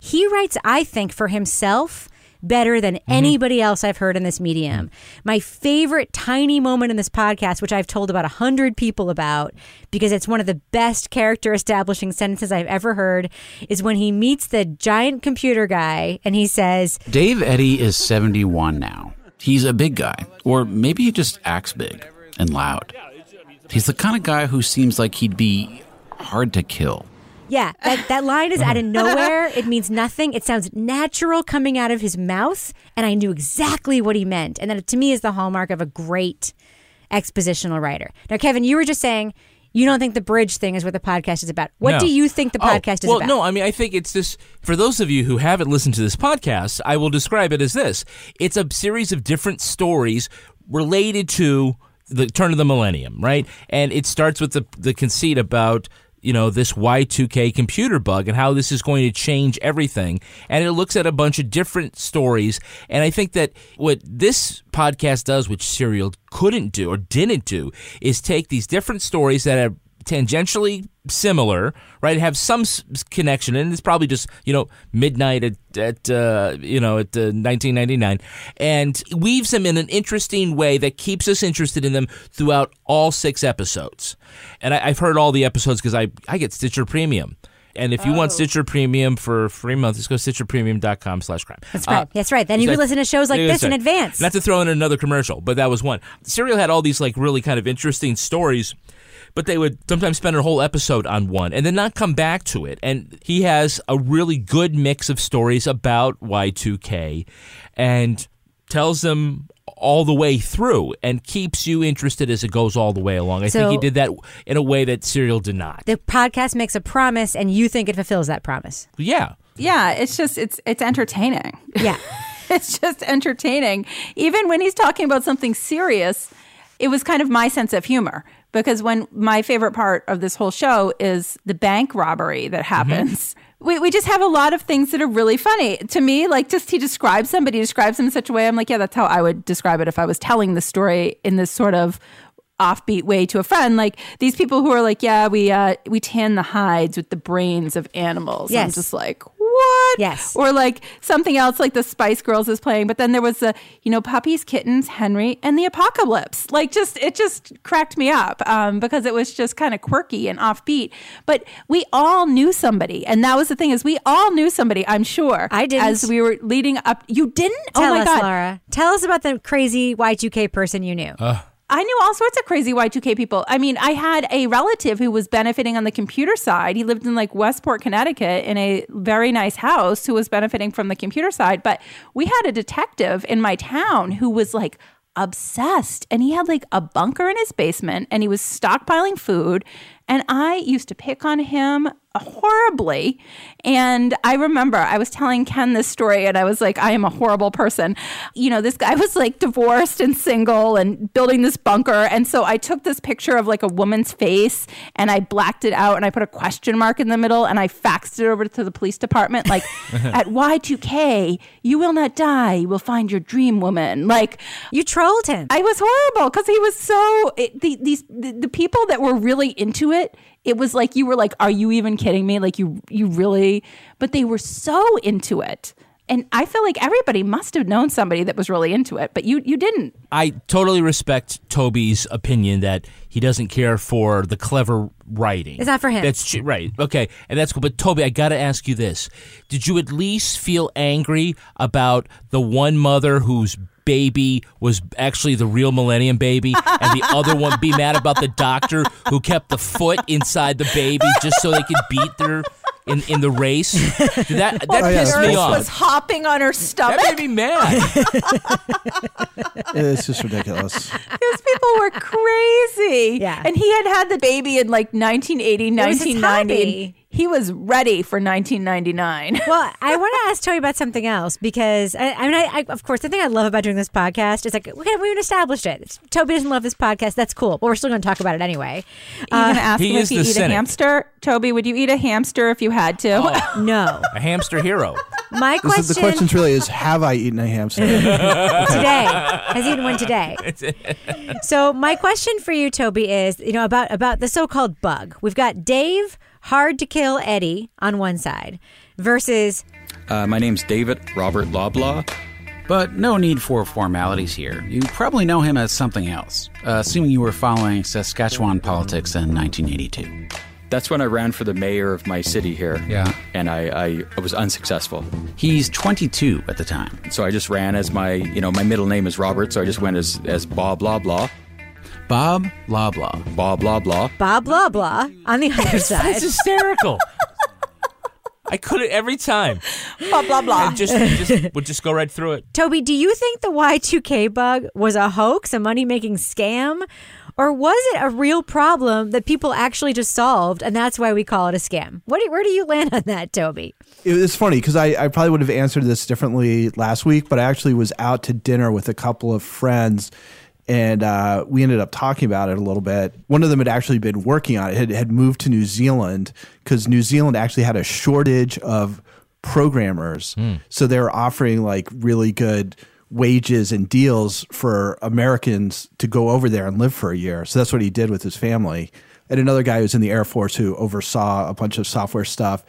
He writes, I think, for himself better than mm-hmm. anybody else I've heard in this medium. My favorite tiny moment in this podcast, which I've told about a hundred people about, because it's one of the best character establishing sentences I've ever heard, is when he meets the giant computer guy and he says,
Dave Eddy is 71 now. He's a big guy, or maybe he just acts big and loud. He's the kind of guy who seems like he'd be hard to kill.
Yeah, that, that line is out of *laughs* nowhere. It means nothing. It sounds natural coming out of his mouth, and I knew exactly what he meant. And that, to me, is the hallmark of a great expositional writer. Now, Kevin, you were just saying you don't think the bridge thing is what the podcast is about. What
No.
do you think the
Oh,
podcast is
well,
about?
no, I mean, I think it's this. For those of you who haven't listened to this podcast, I will describe it as this: it's a series of different stories related to the turn of the millennium, right? And it starts with the the conceit about you know this Y2K computer bug and how this is going to change everything. And it looks at a bunch of different stories. And I think that what this podcast does, which Serial couldn't do or didn't do, is take these different stories that are tangentially similar, right? Have some s- connection, and it's probably just you know midnight at at uh, you know at uh, 1999, and weaves them in an interesting way that keeps us interested in them throughout all six episodes. And I, I've heard all the episodes because I I get Stitcher Premium. And if you want Stitcher Premium for free month, just go to stitcherpremium.com slash crime.
That's right. That's right. Then you can listen to shows like this in advance.
Not to throw in another commercial, but that was one. Serial had all these like really kind of interesting stories, but they would sometimes spend a whole episode on one and then not come back to it. And he has a really good mix of stories about Y2K and tells them all the way through and keeps you interested as it goes all the way along. I think he did that in a way that Serial did not.
the podcast makes a promise, and you think it fulfills that promise.
Yeah.
Yeah, it's just it's it's entertaining.
Yeah. *laughs*
it's just entertaining. Even when he's talking about something serious, it was kind of my sense of humor. because when my favorite part of this whole show is the bank robbery that mm-hmm. happens. We, we just have a lot of things that are really funny to me. Like just he describes somebody, describes them in such a way. I'm like, yeah, that's how I would describe it if I was telling the story in this sort of offbeat way to a friend. Like these people who are like, yeah, we uh, we tan the hides with the brains of animals. I'm just like, what?
Yes.
Or like something else like the Spice Girls is playing. But then there was the, you know, puppies, kittens, Henry, and the apocalypse. Like just, it just cracked me up um, because it was just kind of quirky and offbeat. But we all knew somebody. And that was the thing is we all knew somebody, I'm sure. I
didn't.
As we were leading up. You didn't?
Tell
oh my
us,
God.
Laura. Tell us about the crazy Y2K person you knew.
I knew all sorts of crazy Y2K people. I mean, I had a relative who was benefiting on the computer side. He lived in like Westport, Connecticut in a very nice house who was benefiting from the computer side. But we had a detective in my town who was like obsessed and he had like a bunker in his basement and he was stockpiling food. And I used to pick on him horribly. And I remember I was telling Ken this story and I was like, I am a horrible person. You know, this guy was like divorced and single and building this bunker. And so I took this picture of like a woman's face and I blacked it out and I put a question mark in the middle and I faxed it over to the police department. Like, *laughs* at Y2K, you will not die. You will find your dream woman. Like,
you trolled him.
I was horrible because he was so, it, the, these, the, the people that were really into it, it was like you were like, "Are you even kidding me? Like you, you really?" But they were so into it, and I feel like everybody must have known somebody that was really into it, but you, you didn't.
I totally respect Toby's opinion that he doesn't care for the clever writing.
It's not for him.
That's tr- right. Okay, and that's cool. But Toby, I got to ask you this: Did you at least feel angry about the one mother whose baby was actually the real Millennium baby, and the other one be mad about the doctor who kept the foot inside the baby just so they could beat their in, in the race? Did that that
yeah.
pissed me off.
was hopping on her stomach.
That made me mad. *laughs*
It's just ridiculous.
Those people were crazy.
Yeah.
And he had had the baby in like 1980,
It
1990.
Hobby.
He was ready for 1999. *laughs*
well, I want to ask Toby about something else because I, I mean, I, I, of course, the thing I love about doing this podcast is like, okay, we've established it. It's- Toby doesn't love this podcast. That's cool, but we're still going to talk about it anyway.
You gonna uh, ask
He
him if he
the
eat
cynic.
a hamster? Toby, would you eat a hamster if you had to?
Oh, *laughs*
No,
a hamster hero.
My
This
question,
is, the question really is: Have I eaten a hamster? *laughs*
today has he eaten one today. *laughs* so my question for you, Toby, is you know about about the so-called bug. We've got Dave, hard to kill Eddie on one side, versus
Uh, my name's David Robert Loblaw.
But no need for formalities here. You probably know him as something else, uh, assuming you were following Saskatchewan politics in 1982.
That's when I ran for the mayor of my city here.
Yeah.
And I, I, I was unsuccessful.
He's 22 at the time.
So I just ran as my, you know, my middle name is Robert, so I just went as, as Bob Blah Blah.
Bob Blah Blah.
Bob Loblaw.
Bob blah blah on the other side.
That's hysterical. I couldn't every time.
blah blah blah.
I just, just would just go right through it.
Toby, do you think the Y2K bug was a hoax, a money making scam? Or was it a real problem that people actually just solved and that's why we call it a scam? What do, where do you land on that, Toby?
It's funny because I, I probably would have answered this differently last week, but I actually was out to dinner with a couple of friends and uh, we ended up talking about it a little bit. One of them had actually been working on it, had, had moved to New Zealand because New Zealand actually had a shortage of programmers. So they were offering like really good wages and deals for Americans to go over there and live for a year. So that's what he did with his family. And another guy who's in the Air Force who oversaw a bunch of software stuff.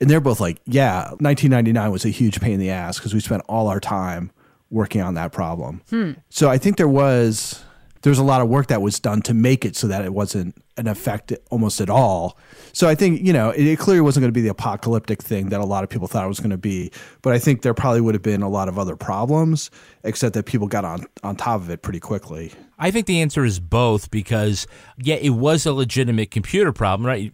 And they're both like, yeah, 1999 was a huge pain in the ass because we spent all our time working on that problem.
Hmm.
So I think there was there was a lot of work that was done to make it so that it wasn't an effect almost at all. So I think you know it, it clearly wasn't going to be the apocalyptic thing that a lot of people thought it was going to be. But I think there probably would have been a lot of other problems, except that people got on on top of it pretty quickly.
I think the answer is both because, yeah, it was a legitimate computer problem, right?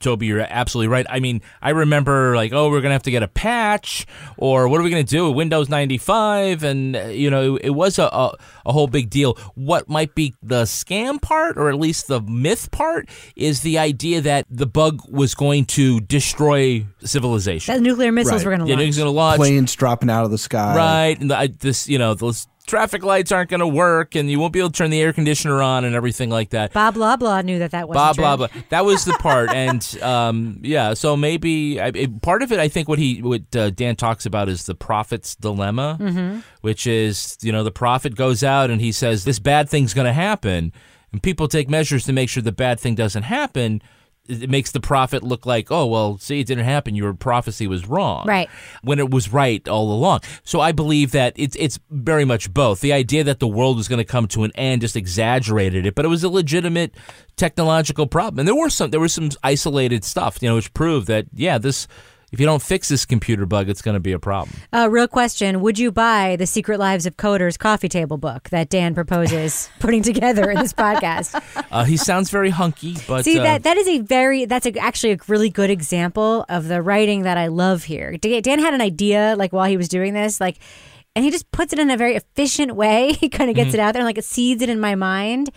Toby, you're absolutely right. I mean, I remember like, oh, we're going to have to get a patch, or what are we going to do? With Windows 95, and uh, you know, it, it was a, a a whole big deal. What might be the scam part, or at least the myth part, is the idea that the bug was going to destroy civilization.
That nuclear missiles were going to
Yeah,
launch.
it's going to launch.
Planes dropping out of the sky.
Right, and the, I, this you know this traffic lights aren't going to work, and you won't be able to turn the air conditioner on, and everything like that.
Bob blah blah knew that that
blah
true.
blah blah. *laughs* That was the part, and um, yeah. So maybe I, it- part of it, I think, what he what uh, Dan talks about is the prophet's dilemma,
Mhm.
which is you know the prophet goes out and he says this bad thing's going to happen, and people take measures to make sure the bad thing doesn't happen. It makes the prophet look like, oh well, see, it didn't happen. Your prophecy was wrong,
Right.
When it was right all along. So I believe that it's it's very much both. The idea that the world was going to come to an end just exaggerated it, but it was a legitimate technological problem. And there were some there was some isolated stuff, you know, which proved that yeah, this if you don't fix this computer bug, it's going to be a problem.
Uh, real question: Would you buy the Secret Lives of Coders coffee table book that Dan proposes *laughs* putting together in this podcast?
Uh, he sounds very hunky, but
See
uh,
that that is a very that's a, actually a really good example of the writing that I love here. Dan Dan had an idea like while he was doing this, like, and he just puts it in a very efficient way. *laughs* He kind of gets
Mm-hmm.
it out there, and like it seeds it in my mind.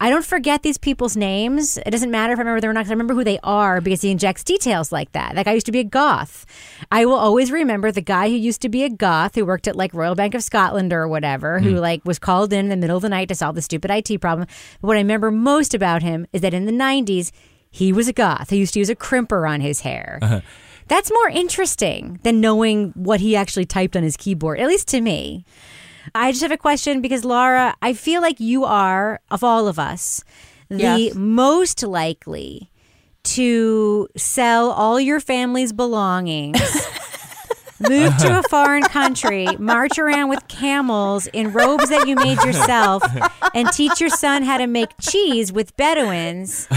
I don't forget these people's names. It doesn't matter if I remember them or not. I remember who they are because he injects details like that. Like I used to be a goth. I will always remember the guy who used to be a goth who worked at like Royal Bank of Scotland or whatever, who like was called in in the middle of the night to solve the stupid IT problem. But what I remember most about him is that in the 90s, he was a goth. He used to use a crimper on his hair. That's more interesting than knowing what he actually typed on his keyboard, at least to me. I just have a question because Laura, I feel like you are, of all of us, the
Yes.
most likely to sell all your family's belongings. *laughs* Move to a uh-huh. foreign country, march around with camels in robes that you made yourself, and teach your son how to make cheese with Bedouins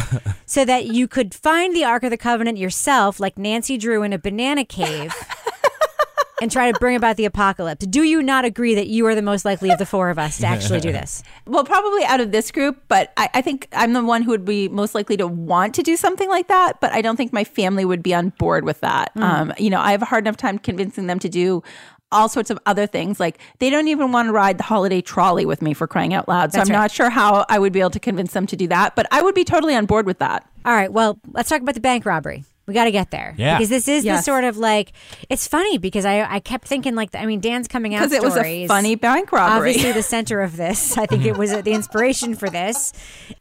so that you could find the Ark of the Covenant yourself, like Nancy Drew in a banana cave, and try to bring about the apocalypse. Do you not agree that you are the most likely of the four of us to actually do this?
Well, probably out of this group, but I, I think I'm the one who would be most likely to want to do something like that. But I don't think my family would be on board with that.
Mm.
Um, you know, I have a hard enough time convincing them to do all sorts of other things. Like they don't even want to ride the holiday trolley with me for crying out loud. So
That's
I'm
right.
not sure how I would be able to convince them to do that. But I would be totally on board with that.
All right, well, let's talk about the bank robbery. We got to get there.
Yeah.
Because this is the sort of like, it's funny because I, I kept thinking, like, I mean, Dan's coming out
'Cause it was a
stories.
funny bank robbery.
Obviously, the *laughs* center of this. I think it was uh, the inspiration for this.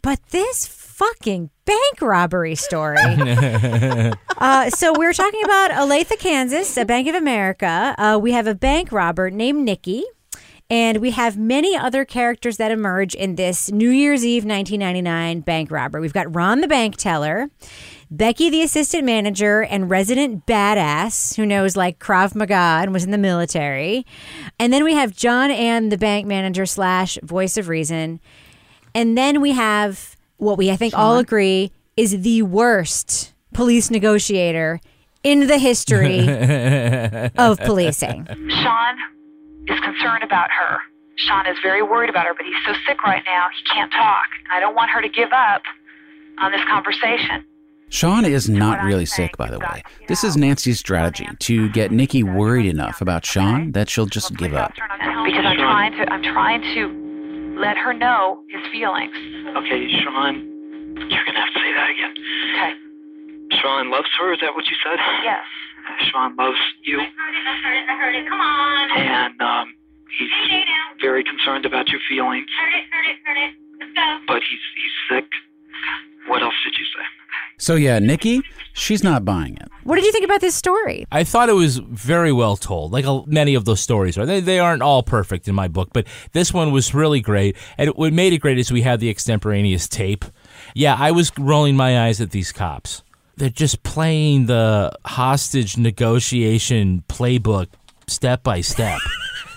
But this fucking bank robbery story. *laughs* Uh, so we're talking about Olathe, Kansas, a Bank of America. Uh, we have a bank robber named Nikki. And we have many other characters that emerge in this New Year's Eve 1999 bank robbery. We've got Ron the bank teller, Becky the assistant manager, and resident badass who knows like Krav Maga and was in the military. And then we have John and the bank manager slash voice of reason. And then we have what we I think all agree is the worst police negotiator in the history *laughs* of policing.
Sean is concerned about her. Sean is very worried about her, but he's so sick right now, he can't talk. I don't want her to give up on this conversation.
Sean is not really sick, by the way. This is Nancy's strategy to get Nikki worried enough about Sean that she'll just give up.
Because I'm trying to I'm trying to let her know his feelings.
Okay, Sean, you're gonna have to say that again.
Okay.
Sean loves her. Is that what you said?
Yes.
Sean loves you, I heard it. I heard it. I heard it.
Come on.
and um, he's very concerned about your feelings. Heard it. Heard it. Heard it. Let's go. But he's he's sick. What else did you say?
So, yeah, Nikki, she's not buying it.
What did you think about this story?
I thought it was very well told. Like uh, many of those stories are, they, they aren't all perfect in my book, but this one was really great. And what made it great is we had the extemporaneous tape. Yeah, I was rolling my eyes at these cops. They're just playing the hostage negotiation playbook step by step. *laughs*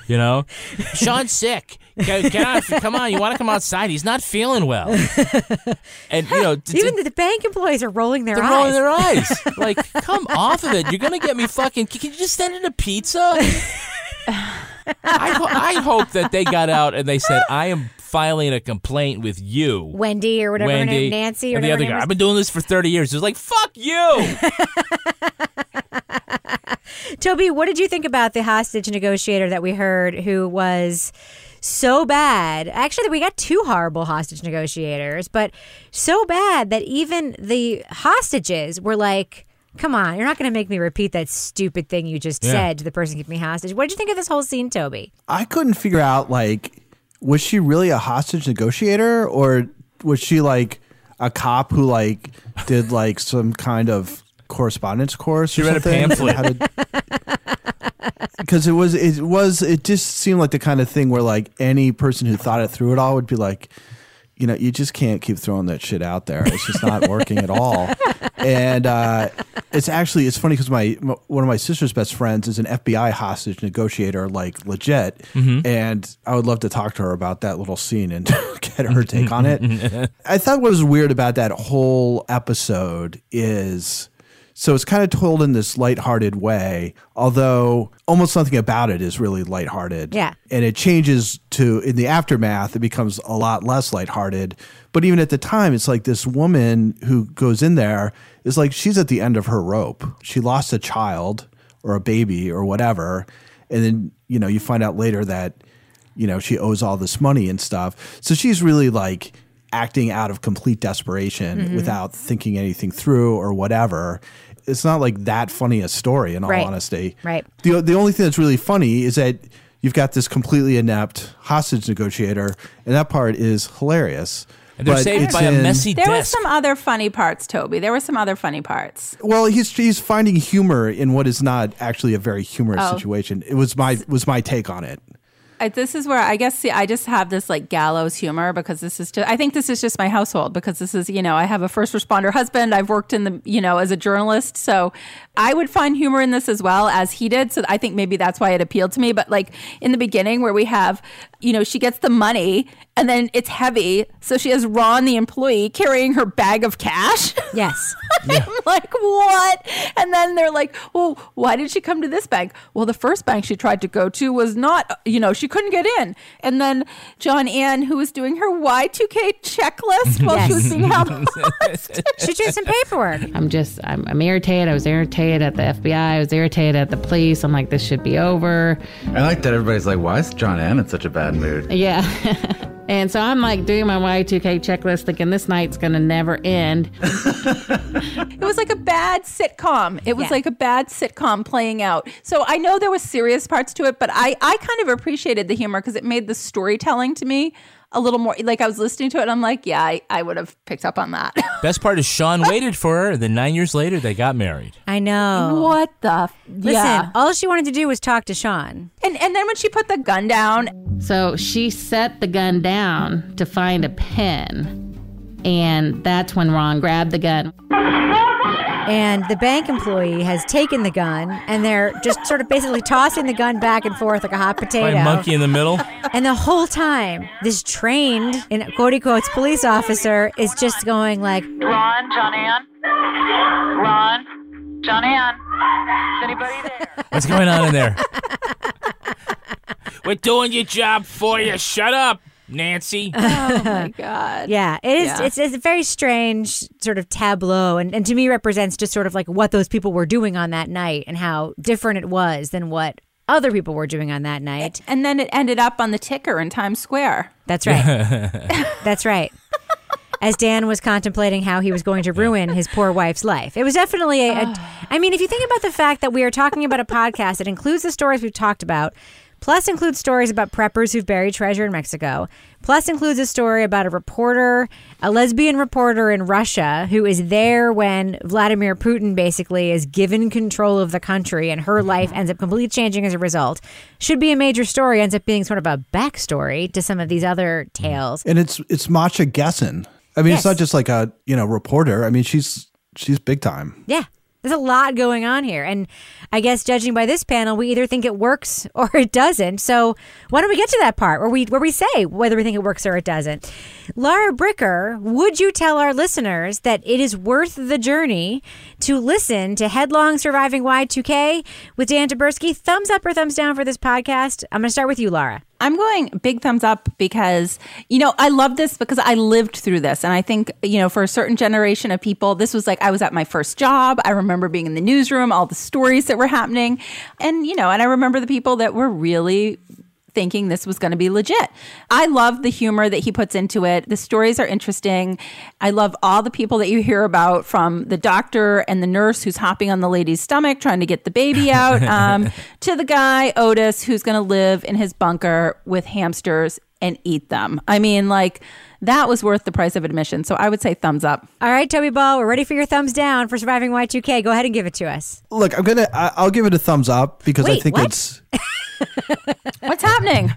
You know, Sean's sick. Get, get out, come on, you want to come outside? He's not feeling well. *laughs* And you know, t-
Even the, bank employees are rolling their
they're
eyes.
rolling their eyes. *laughs* Like, come off of it. You're gonna get me fucking. Can you just send in a pizza? I, ho- I hope that they got out and they said, "I am filing a complaint with you."
Wendy or whatever her name, Nancy or
and the other guy.
name
I've been doing this for 30 years. It was like, fuck you. *laughs*
Toby, what did you think about the hostage negotiator that we heard who was so bad? Actually, we got two horrible hostage negotiators, but so bad that even the hostages were like, Come on, you're not going to make me repeat that stupid thing you just
Yeah.
said to the person keeping me hostage. What did you think of this whole scene, Toby?
I couldn't figure out like was she really a hostage negotiator or was she like a cop who like did like some kind of correspondence course?
She
or
read a
something?
pamphlet. *laughs*
Because it was it was it just seemed like the kind of thing where like any person who thought it through it all would be like you know you just can't keep throwing that shit out there. It's just not working at all. *laughs* And uh it's actually it's funny because my, my one of my sister's best friends is an fbi hostage negotiator like legit.
Mhm.
and i would love to talk to her about that little scene and *laughs* get her take on it. *laughs* I thought what was weird about that whole episode is so it's kind of told in this lighthearted way, although almost nothing about it is really lighthearted.
Yeah.
And it changes to in the aftermath, it becomes a lot less lighthearted. But even at the time, it's like this woman who goes in there is like she's at the end of her rope. She lost a child or a baby or whatever. And then, you know, you find out later that, you know, she owes all this money and stuff. So she's really like acting out of complete desperation
Mhm.
without thinking anything through or whatever. It's not like that funny a story, in all
Right.
honesty.
Right.
The the only thing that's really funny is that you've got this completely inept hostage negotiator, and that part is hilarious.
And they're
But
saved
it's
by a
in-
messy
There were some other funny parts, Toby. There were some other funny parts.
Well, he's he's finding humor in what is not actually a very humorous
Oh.
situation. It was my was my take on it.
I, this is where I guess see, I just have this like gallows humor because this is just I think this is just my household because this is you know I have a first responder husband. I've worked in the you know as a journalist. So I would find humor in this as well as he did. So I think maybe that's why it appealed to me. But like in the beginning where we have you know she gets the money and then it's heavy so she has Ron the employee carrying her bag of cash *laughs*
yes
I'm like, what? And then they're like, well, why did she come to this bank? Well, the first bank she tried to go to was not, you know, she couldn't get in. And then John Ann, who was doing her Y2K checklist while she was being held *laughs*
She's doing some paperwork.
I'm just, I'm, I'm irritated. I was irritated at the FBI. I was irritated at the police. I'm like, this should be over.
I like that everybody's like, why is John Ann in such a bad mood?
Yeah. *laughs* and so I'm like doing my Y2K checklist thinking this night's going to never end.
It was like a bad sitcom. It was
Yeah.
like a bad sitcom playing out. So I know there was serious parts to it, but I, I kind of appreciated the humor because it made the storytelling to me a little more like I was listening to it and I'm like, yeah, I, I would have picked up on that. *laughs*
Best part is Sean waited for her, and then nine years later they got married.
I know.
What the? F-
Listen,
yeah.
all she wanted to do was talk to Sean.
And and then when she put the gun down,
So she set the gun down to find a pen. And that's when Ron grabbed the gun.
And the bank employee has taken the gun and they're just sort of basically tossing the gun back and forth like a hot potato.
By a monkey in the middle.
And the whole time, this trained, in quote unquote, police officer is just going like,
Ron, John Ann? Ron, John Ann? Is anybody there?
What's going on in there? *laughs* We're doing your job for you. Shut up, Nancy. *laughs*
oh my *laughs* god.
Yeah, it is.
Yeah.
It's, it's a very strange sort of tableau, and, and to me represents just sort of like what those people were doing on that night and how different it was than what other people were doing on that night.
And then it ended up on the ticker in Times Square.
That's right. *laughs* That's right. As Dan was contemplating how he was going to ruin his poor wife's life. It was definitely a, a. I mean, if you think about the fact that we are talking about a podcast that includes the stories we've talked about, plus includes stories about preppers who've buried treasure in Mexico, plus includes a story about a reporter, a lesbian reporter in Russia who is there when Vladimir Putin basically is given control of the country and her life ends up completely changing as a result. Should be a major story, ends up being sort of a backstory to some of these other tales.
And it's it's Masha Gessen. I mean,
Yes.
it's not just like a you know reporter. I mean, she's she's big time.
Yeah. There's a lot going on here. And I guess judging by this panel, we either think it works *laughs* or it doesn't. So why don't we get to that part where we where we say whether we think it works or it doesn't? Lara Bricker, would you tell our listeners that it is worth the journey to listen to Headlong Surviving Y2K with Dan Taberski? Thumbs up or thumbs down for this podcast? I'm gonna start with you, Laura.
I'm going big thumbs up because, you know, I love this because I lived through this. And I think, you know, for a certain generation of people, this was like I was at my first job. I remember being in the newsroom, all the stories that were happening. And, you know, and I remember the people that were really thinking this was going to be legit. I love the humor that he puts into it. The stories are interesting. I love all the people that you hear about from the doctor and the nurse who's hopping on the lady's stomach trying to get the baby *laughs* out um, to the guy, Otis, who's going to live in his bunker with hamsters and eat them. I mean, like, that was worth the price of admission. So I would say thumbs up.
All right, Toby Ball, we're ready for your thumbs down for surviving Y2K. Go ahead and give it to us.
Look, I'm gonna. I- I'll give it a thumbs up because I think
what?
it's *laughs*
What's happening?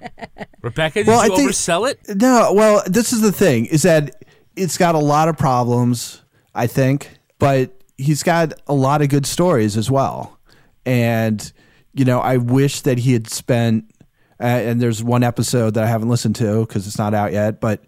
Rebecca, did
Well,
you
I think-
oversell it?
no. Well, this is the thing: is that it's got a lot of problems. I think, but he's got a lot of good stories as well. And you know, I wish that he had spent. Uh, and there's one episode that I haven't listened to because it's not out yet. But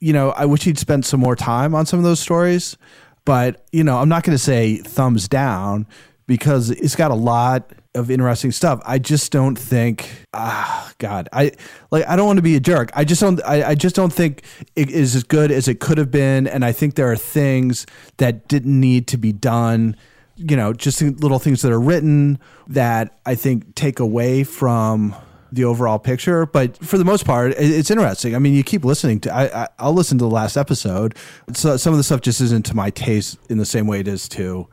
you know, I wish he'd spent some more time on some of those stories. But you know, I'm not going to say thumbs down because it's got a lot of interesting stuff. I just don't think. Ah, God, I like. I don't want to be a jerk. I just don't. I, I just don't think it is as good as it could have been. And I think there are things that didn't need to be done. You know, just little things that are written that I think take away from the overall picture. But for the most part, it's interesting. I mean, you keep listening to. I, I I'll listen to the last episode. So some of the stuff just isn't to my taste in the same way it is to,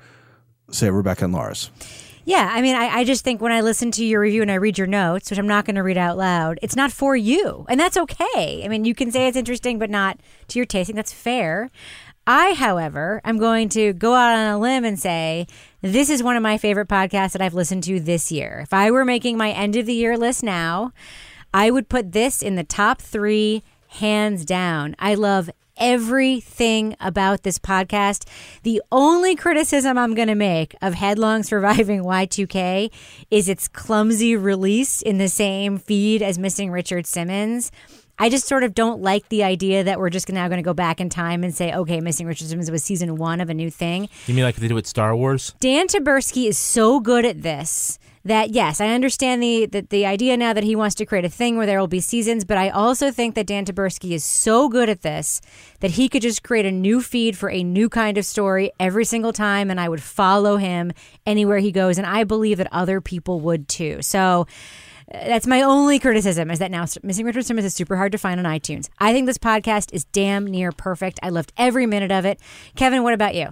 say, Rebecca and Lars.
Yeah, I mean, I, I just think when I listen to your review and I read your notes, which I'm not going to read out loud, it's not for you. And that's okay. I mean, you can say it's interesting, but not to your tasting. That's fair. I, however, am going to go out on a limb and say this is one of my favorite podcasts that I've listened to this year. If I were making my end of the year list now, I would put this in the top three, hands down. I love everything about this podcast. The only criticism I'm going to make of Headlong Surviving Y2K is its clumsy release in the same feed as Missing Richard Simmons. I just sort of don't like the idea that we're just now going to go back in time and say, okay, Missing Richard Simmons was season one of a new thing.
You mean like they do with Star Wars?
Dan Taberski is so good at this that yes, I understand the, the the idea now that he wants to create a thing where there will be seasons, but I also think that Dan Taberski is so good at this that he could just create a new feed for a new kind of story every single time, and I would follow him anywhere he goes, and I believe that other people would too. So. That's my only criticism is that now Missing Richard Simmons is super hard to find on iTunes. I think this podcast is damn near perfect. I loved every minute of it. Kevin, what about you?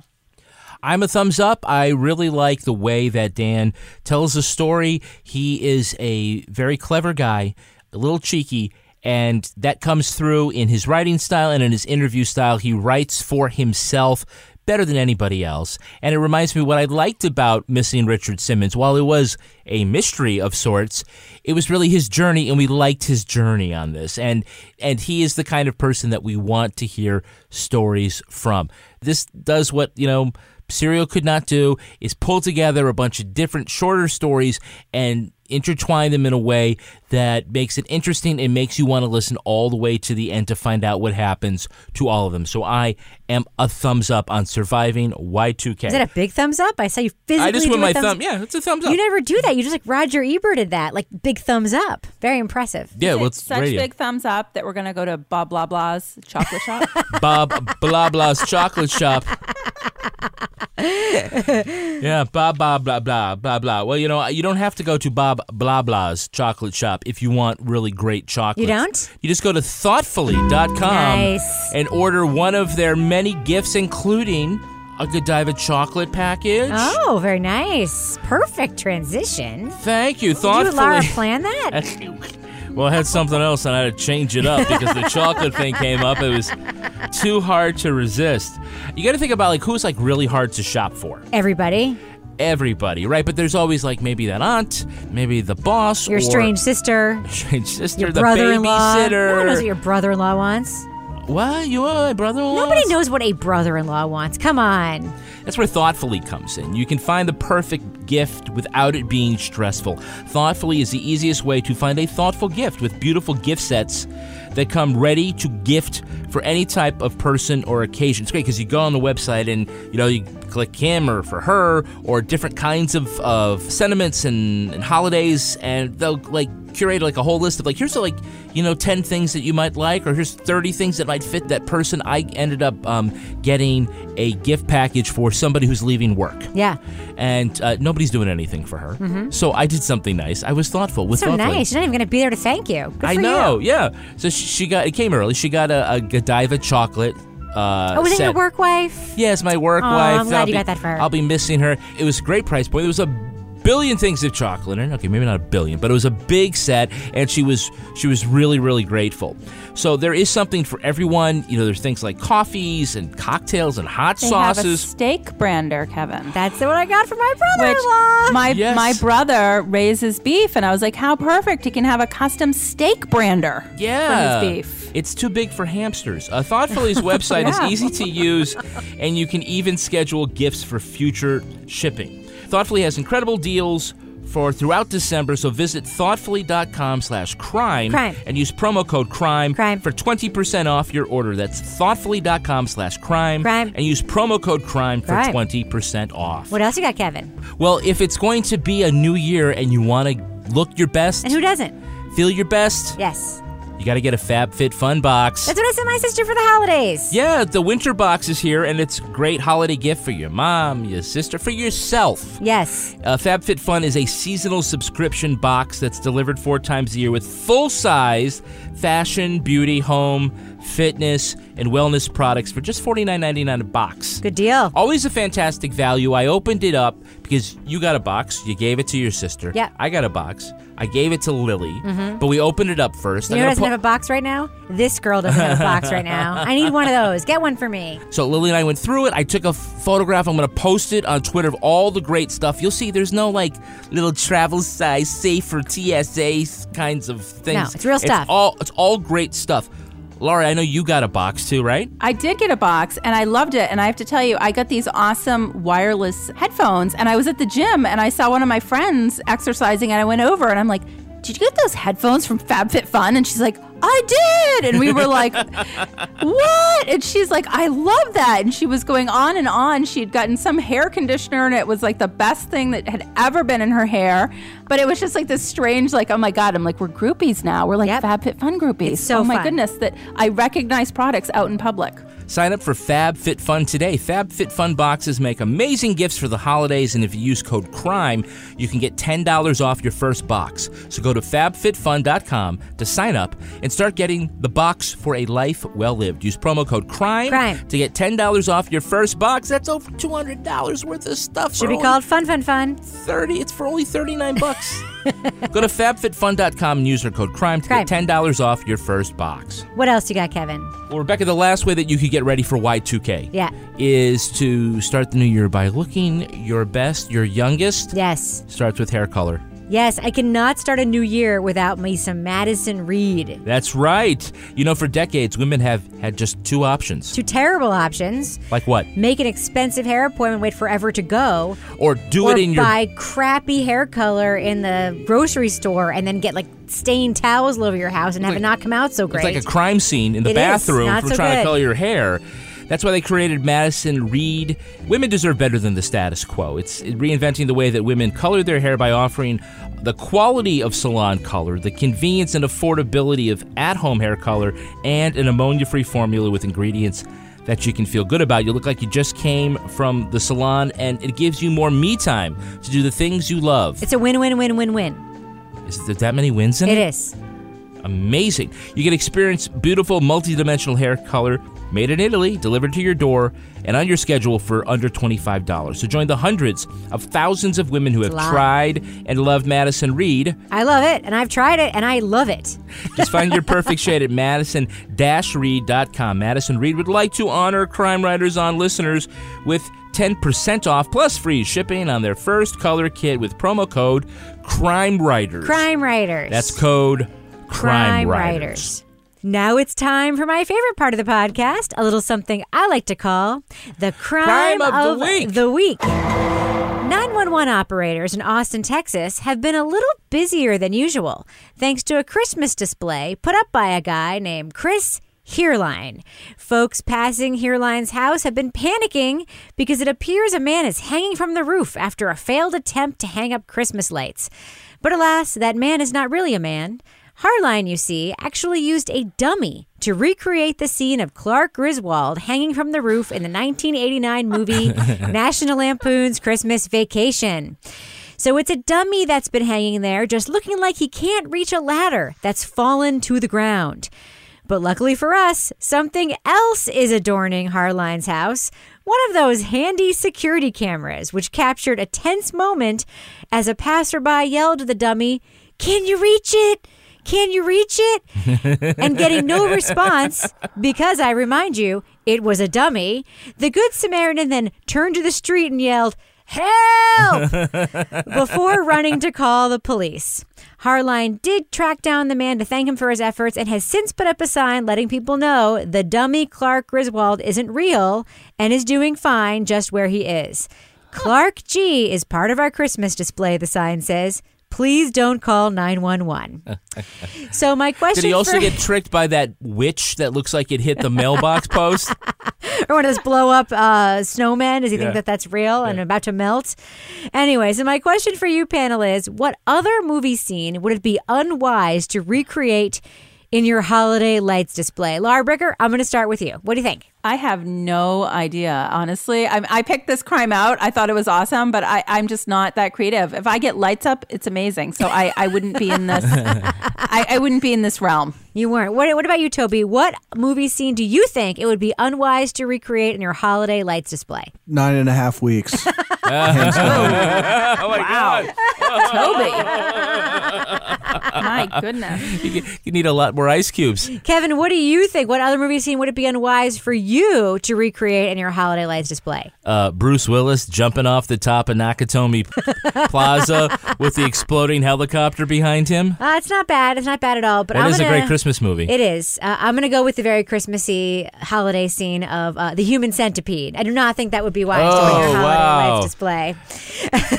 I'm a thumbs up. I really like the way that Dan tells the story. He is a very clever guy, a little cheeky, and that comes through in his writing style and in his interview style. He writes for himself better than anybody else. And it reminds me what I liked about Missing Richard Simmons. While it was a mystery of sorts, it was really his journey and we liked his journey on this. And and he is the kind of person that we want to hear stories from. This does what, you know, Serial could not do is pull together a bunch of different shorter stories and intertwine them in a way that makes it interesting and makes you want to listen all the way to the end to find out what happens to all of them. So I am a thumbs up on surviving Y2K.
Is that a big thumbs up? I saw you physically.
I just
do
went my
thumbs-
thumb. Yeah, it's a thumbs up.
You never do that. You just like Roger Ebert did that, like big thumbs up. Very impressive.
yeah, well, it's
Such
radio.
big thumbs up that we're going to go to Bob Blah Blah's chocolate shop. *laughs*
Bob Blah Blah's chocolate shop. *laughs* *laughs* yeah, Bob blah blah blah blah blah. Well, you know, you don't have to go to Bob Blah Blah's chocolate shop if you want really great chocolate.
You don't?
You just go to thoughtfully.com
Nice.
and order one of their many gifts, including a Godiva chocolate package.
Oh, very nice. Perfect transition.
Thank you.
Did you
Thoughtfully.
Laura plan that? *laughs*
Well, I had something else and I had to change it up because the chocolate thing came up. It was too hard to resist. You got to think about like who's like really hard to shop for.
Everybody,
Everybody, right? But there's always like maybe that aunt, maybe the boss,
your
or
strange sister, *laughs*
strange sister,
your
the
brother-in-law.
babysitter.
No one knows what your brother-in-law wants.
What? You want my brother-in-law?
Nobody knows what a brother-in-law wants. Come on.
That's where Thoughtfully comes in. You can find the perfect gift without it being stressful. Thoughtfully is the easiest way to find a thoughtful gift with beautiful gift sets that come ready to gift for any type of person or occasion. It's great because you go on the website and you know you click him or for her or different kinds of, of sentiments and, and holidays, and they'll like curate like a whole list of like here's like you know 10 things that you might like or here's 30 things that might fit that person i ended up um, getting a gift package for somebody who's leaving work
Yeah.
and uh, nobody's doing anything for her
Mhm.
so i did something nice i was thoughtful with
so
thoughtfully.
nice. She's not even going to be there to thank you. Good
I know,
You.
yeah. So she, she got it came early. She got a, a Godiva chocolate. Uh,
oh, was it your work wife?
Yes, my work
Aw,
wife.
I'm glad
I'll
you
be-
got that for her.
I'll be missing her. It was a great price point. It was a billion things of chocolate in it. Okay, maybe not a billion, but it was a big set, and she was she was really really grateful. So there is something for everyone. You know, there's things like coffees and cocktails and hot
They have a
sauces.
steak brander, Kevin.
That's what I got for my brother-in-law.
my
Yes.
my brother raises beef, and I was like, how perfect! He can have a custom steak brander
Yeah.
for his beef.
It's too big for hamsters. Uh, Thoughtfully's *laughs* website
Yeah.
is easy to use, and you can even schedule gifts for future shipping. Thoughtfully has incredible deals for throughout December, so visit thoughtfully.com slash crime
Crime.
and use promo code crime, for 20% off your order. That's thoughtfully.com slash crime,
Crime.
and use promo code crime for
Crime.
20% off.
What else you got, Kevin?
Well, if it's going to be a new year and you want to look your best,
And who doesn't?
feel your best,
Yes.
You got to get a FabFitFun box.
That's what I sent my sister for the holidays.
Yeah, the winter box is here, and it's a great holiday gift for your mom, your sister, for yourself.
Yes.
Uh, FabFitFun is a seasonal subscription box that's delivered four times a year with full size fashion, beauty, home, fitness, and wellness products for just $49.99 a box.
Good deal.
Always a fantastic value. I opened it up because you got a box, you gave it to your sister.
Yeah.
I got a box, I gave it to Lily,
Mhm.
but we opened it up first.
You know doesn't have a box right now? This girl doesn't have a box right now. *laughs* I need one of those. Get one for me.
So Lily and I went through it. I took a photograph. I'm going to post it on Twitter of all the great stuff. You'll see there's no like little travel size, safe for TSA kinds of things.
No, it's real stuff.
It's all it's all great stuff. Laura, I know you got a box too, right?
I did get a box and I loved it. And I have to tell you, I got these awesome wireless headphones. And I was at the gym and I saw one of my friends exercising and I went over and I'm like, Did you get those headphones from FabFitFun? And she's like, I did. And we were like, *laughs* What? And she's like, I love that. And she was going on and on. She had gotten some hair conditioner and it was like the best thing that had ever been in her hair. But it was just like this strange, like, oh my God, I'm like, we're groupies now. We're like FabFitFun groupies.
so
oh my
fun.
goodness, that I recognize products out in public.
Sign up for FabFitFun today. FabFitFun boxes make amazing gifts for the holidays, and if you use code CRIME, you can get $10 off your first box. So go to fabfitfun.com to sign up and start getting the box for a life well lived. Use promo code CRIME,
Crime.
to get $10 off your first box. That's over $200 worth of stuff.
Should be called Fun Fun Fun.
30 It's for only 39 bucks. *laughs* go to fabfitfun.com and use our code CRIME to
Crime.
get $10 off your first box.
What else you got, Kevin?
Well, Rebecca, the last way that you could get ready for Y2K
Yeah.
is to start the new year by looking your best, your youngest.
Yes.
Starts with hair color.
Yes, I cannot start a new year without me some Madison Reed.
That's right. You know, for decades, women have had just two options.
Two terrible options.
Like what?
Make an expensive hair appointment, wait forever to go,
Or do
or
it in your.
buy crappy hair color in the grocery store and then get like stained towels all over your house and have it not come out so great.
It's like a crime scene in the
It
bathroom for
so
trying to color your hair. That's why they created Madison Reed. Women deserve better than the status quo. It's reinventing the way that women color their hair by offering the quality of salon color, the convenience and affordability of at home hair color, and an ammonia free formula with ingredients that you can feel good about. You look like you just came from the salon, and it gives you more me time to do the things you love.
It's a win win win win win.
Is there that many wins in it?
It is.
Amazing. You can experience beautiful multi-dimensional hair color made in Italy, delivered to your door, and on your schedule for under $25. So join the hundreds of thousands of women who have tried and loved Madison Reed.
I love it, and I've tried it, and I love it. *laughs*
Just find your perfect shade at madison-reed.com. Madison Reed would like to honor Crime Writers on listeners with 10% off plus free shipping on their first color kit with promo code Crime Writers.
Crime Writers.
That's code Crime,
Crime
Writers.
Writers. Now it's time for my favorite part of the podcast, a little something I like to call the crime,
Crime of the week.
the week. 911 operators in Austin, Texas have been a little busier than usual thanks to a Christmas display put up by a guy named Chris Heerline. Folks passing Heerline's house have been panicking because it appears a man is hanging from the roof after a failed attempt to hang up Christmas lights. But alas, that man is not really a man. Harline, you see, actually used a dummy to recreate the scene of Clark Griswold hanging from the roof in the 1989 movie *laughs* National Lampoon's Christmas Vacation. So it's a dummy that's been hanging there, just looking like he can't reach a ladder that's fallen to the ground. But luckily for us, something else is adorning Harline's house. One of those handy security cameras, which captured a tense moment as a passerby yelled to the dummy, Can you reach it? Can you reach it? and getting no response because I remind you, it was a dummy. The Good Samaritan then turned to the street and yelled, Help! *laughs* before running to call the police. Harline did track down the man to thank him for his efforts and has since put up a sign letting people know the dummy Clark Griswold isn't real and is doing fine just where he is. Clark G is part of our Christmas display, the sign says. Please don't call 911. *laughs* So, my question
Did he also
for-
get tricked by that witch that looks like it hit the mailbox post? *laughs*
or one of those blow up uh, snowmen? Does he
Yeah.
think that that's real and about to melt? Anyway, so my question for you, panel, is what other movie scene would it be unwise to recreate in your holiday lights display? Lara Bricker, I'm going to start with you. What do you think?
I have no idea, honestly. I, I picked this crime out. I thought it was awesome, but I, I'm just not that creative. If I get lights up, it's amazing. So I, I wouldn't be in this. *laughs* I, I wouldn't be in this realm.
You weren't. What, what about you, Toby? What movie scene do you think it would be unwise to recreate in your holiday lights display?
Nine and a half weeks. *laughs*
oh my
wow. *laughs* Toby. My goodness.
You, you need a lot more ice cubes.
Kevin, what do you think? What other movie scene would it be unwise for you to recreate in your holiday lights display?
Uh, Bruce Willis jumping off the top of Nakatomi *laughs* Plaza with the exploding helicopter behind him.
Uh, it's not bad. It's not bad at all. But
That
I'm
is a
gonna-
great Christmas movie.
It is. Uh, I'm going to go with the very Christmassy holiday scene of uh, the human centipede. I do not think that would be wise to put in your
Oh,
holiday
wow.
lights display.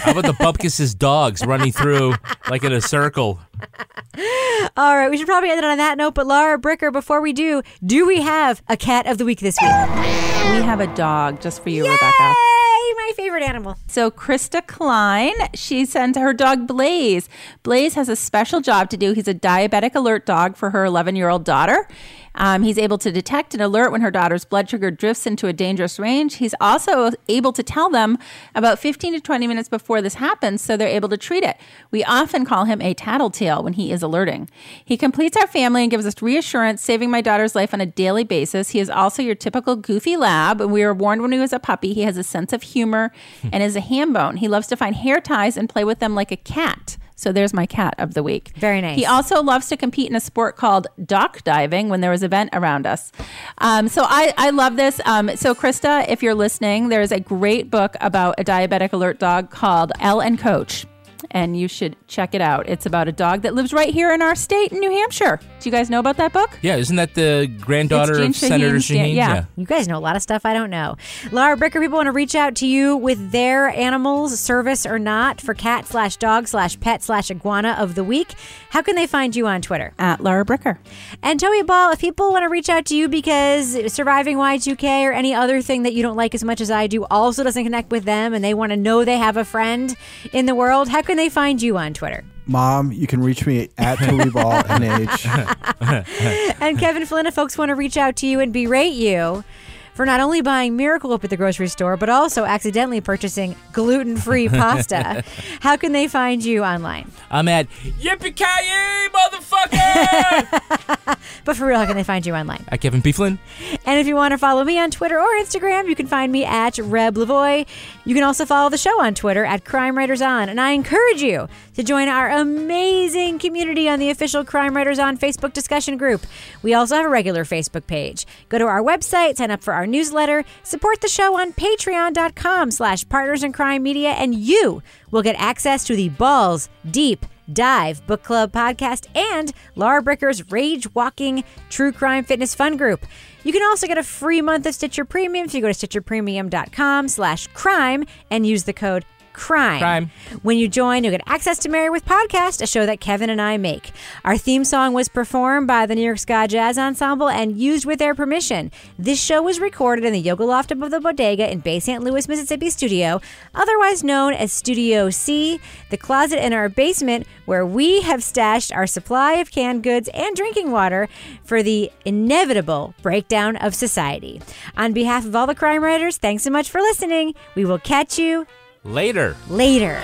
How about the Bumpus's dogs running through like in a circle? *laughs*
All right, we should probably end it on that note. But Lara Bricker, before we do, do we have a cat of the week this week?
We have a dog just for you, Rebecca.
Hey, my favorite animal.
So Krista Klein, she sent her dog Blaze. Blaze has a special job to do. He's a diabetic alert dog for her 11 year old daughter. Um, he's able to detect and alert when her daughter's blood sugar drifts into a dangerous range. He's also able to tell them about 15 to 20 minutes before this happens so they're able to treat it. We often call him a tattletale when he is alerting. He completes our family and gives us reassurance, saving my daughter's life on a daily basis. He is also your typical goofy lab. And we were warned when he was a puppy, he has a sense of humor and is a ham bone. He loves to find hair ties and play with them like a cat. So there's my cat of the week.
Very nice.
He also loves to compete in a sport called dock diving when there is an event around us. Um, so I, I love this. Um, so Krista, if you're listening, there is a great book about a diabetic alert dog called Elle and Coach. And you should check it out. It's about a dog that lives right here in our state in New Hampshire. Do you guys know about that book?
Yeah, isn't that the granddaughter
It's Jean
of Senator
Shaheen's dan-
Shaheen?
yeah.
You guys know a lot of stuff I don't know. Lara Bricker, people want to reach out to you with their animals, service or not, for cat slash dog slash pet slash iguana of the week. How can they find you on Twitter?
At Lara Bricker.
And Toby Ball, if people want to reach out to you because surviving Y2K or any other thing that you don't like as much as I do also doesn't connect with them and they want to know they have a friend in the world, how can they find you on Twitter?
Mom, you can reach me at Toby Ball NH. *laughs*
and Kevin Flynn, if folks want to reach out to you and berate you for not only buying Miracle Whip at the grocery store, but also accidentally purchasing gluten free *laughs* pasta, how can they find you online?
I'm at Yippee motherfucker! *laughs*
But for real, how can they find you online?
at Kevin. Flynn.
And if you want to follow me on Twitter or Instagram, you can find me at Reb Lavoie. You can also follow the show on Twitter at Crime Writers On. And I encourage you to join our amazing community on the official Crime Writers On Facebook discussion group. We also have a regular Facebook page. Go to our website, sign up for our newsletter, support the show on patreon.com slash partners in crime media, and you will get access to the Balls Deep Dive Book Club podcast and Lara Bricker's Rage Walking True Crime Fitness Fun Group. You can also get a free month of Stitcher Premium if you go to stitcherpremium.com slash crime and use the code crime.
Crime.
When you join, you'll get access to Married with Podcast, a show that Kevin and I make. Our theme song was performed by the New York Ska Jazz Ensemble and used with their permission. This show was recorded in the Yoga Loft above the Bodega in Bay St. Louis, Mississippi studio, otherwise known as Studio C, the closet in our basement where we have stashed our supply of canned goods and drinking water for the inevitable breakdown of society. On behalf of all the crime writers, thanks so much for listening. We will catch you
Later.
later.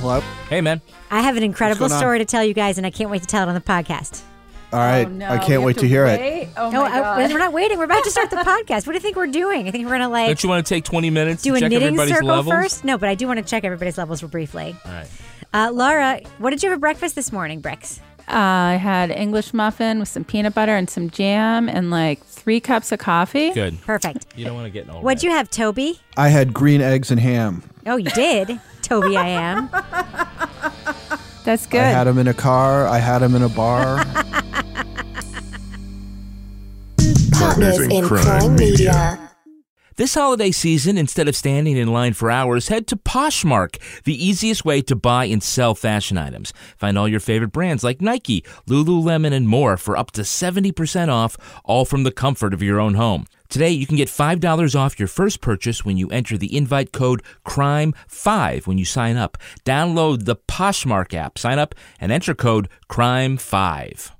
Hello.
Hey, man.
I have an incredible
going on?
story to tell you guys, and I can't wait to tell it on the podcast.
All right. I can't wait to, hear it.
Oh
no,
my
I- we're not waiting. We're about to start the *laughs* podcast. What do you think we're doing? I think we're gonna like
Don't you want to take 20 minutes
do
to
a
check
knitting
everybody's
circle
levels?
first. No, but I do want to check everybody's levels real briefly.
All right.
Uh, Laura, what did you have for breakfast this morning, Bricks?
Uh, I had English muffin with some peanut butter and some jam and like three cups of coffee.
Good.
Perfect.
You don't want to get no.
What'd you have, Toby?
I had green eggs and ham.
Oh, you did, Toby. I am.
That's good.
I had them in a car. I had them in a bar.
Partners in Crime Media.
This holiday season, instead of standing in line for hours, head to Poshmark, the easiest way to buy and sell fashion items. Find all your favorite brands like Nike, Lululemon, and more for up to 70% off, all from the comfort of your own home. Today, you can get $5 off your first purchase when you enter the invite code CRIME5 when you sign up. Download the Poshmark app, sign up, and enter code CRIME5.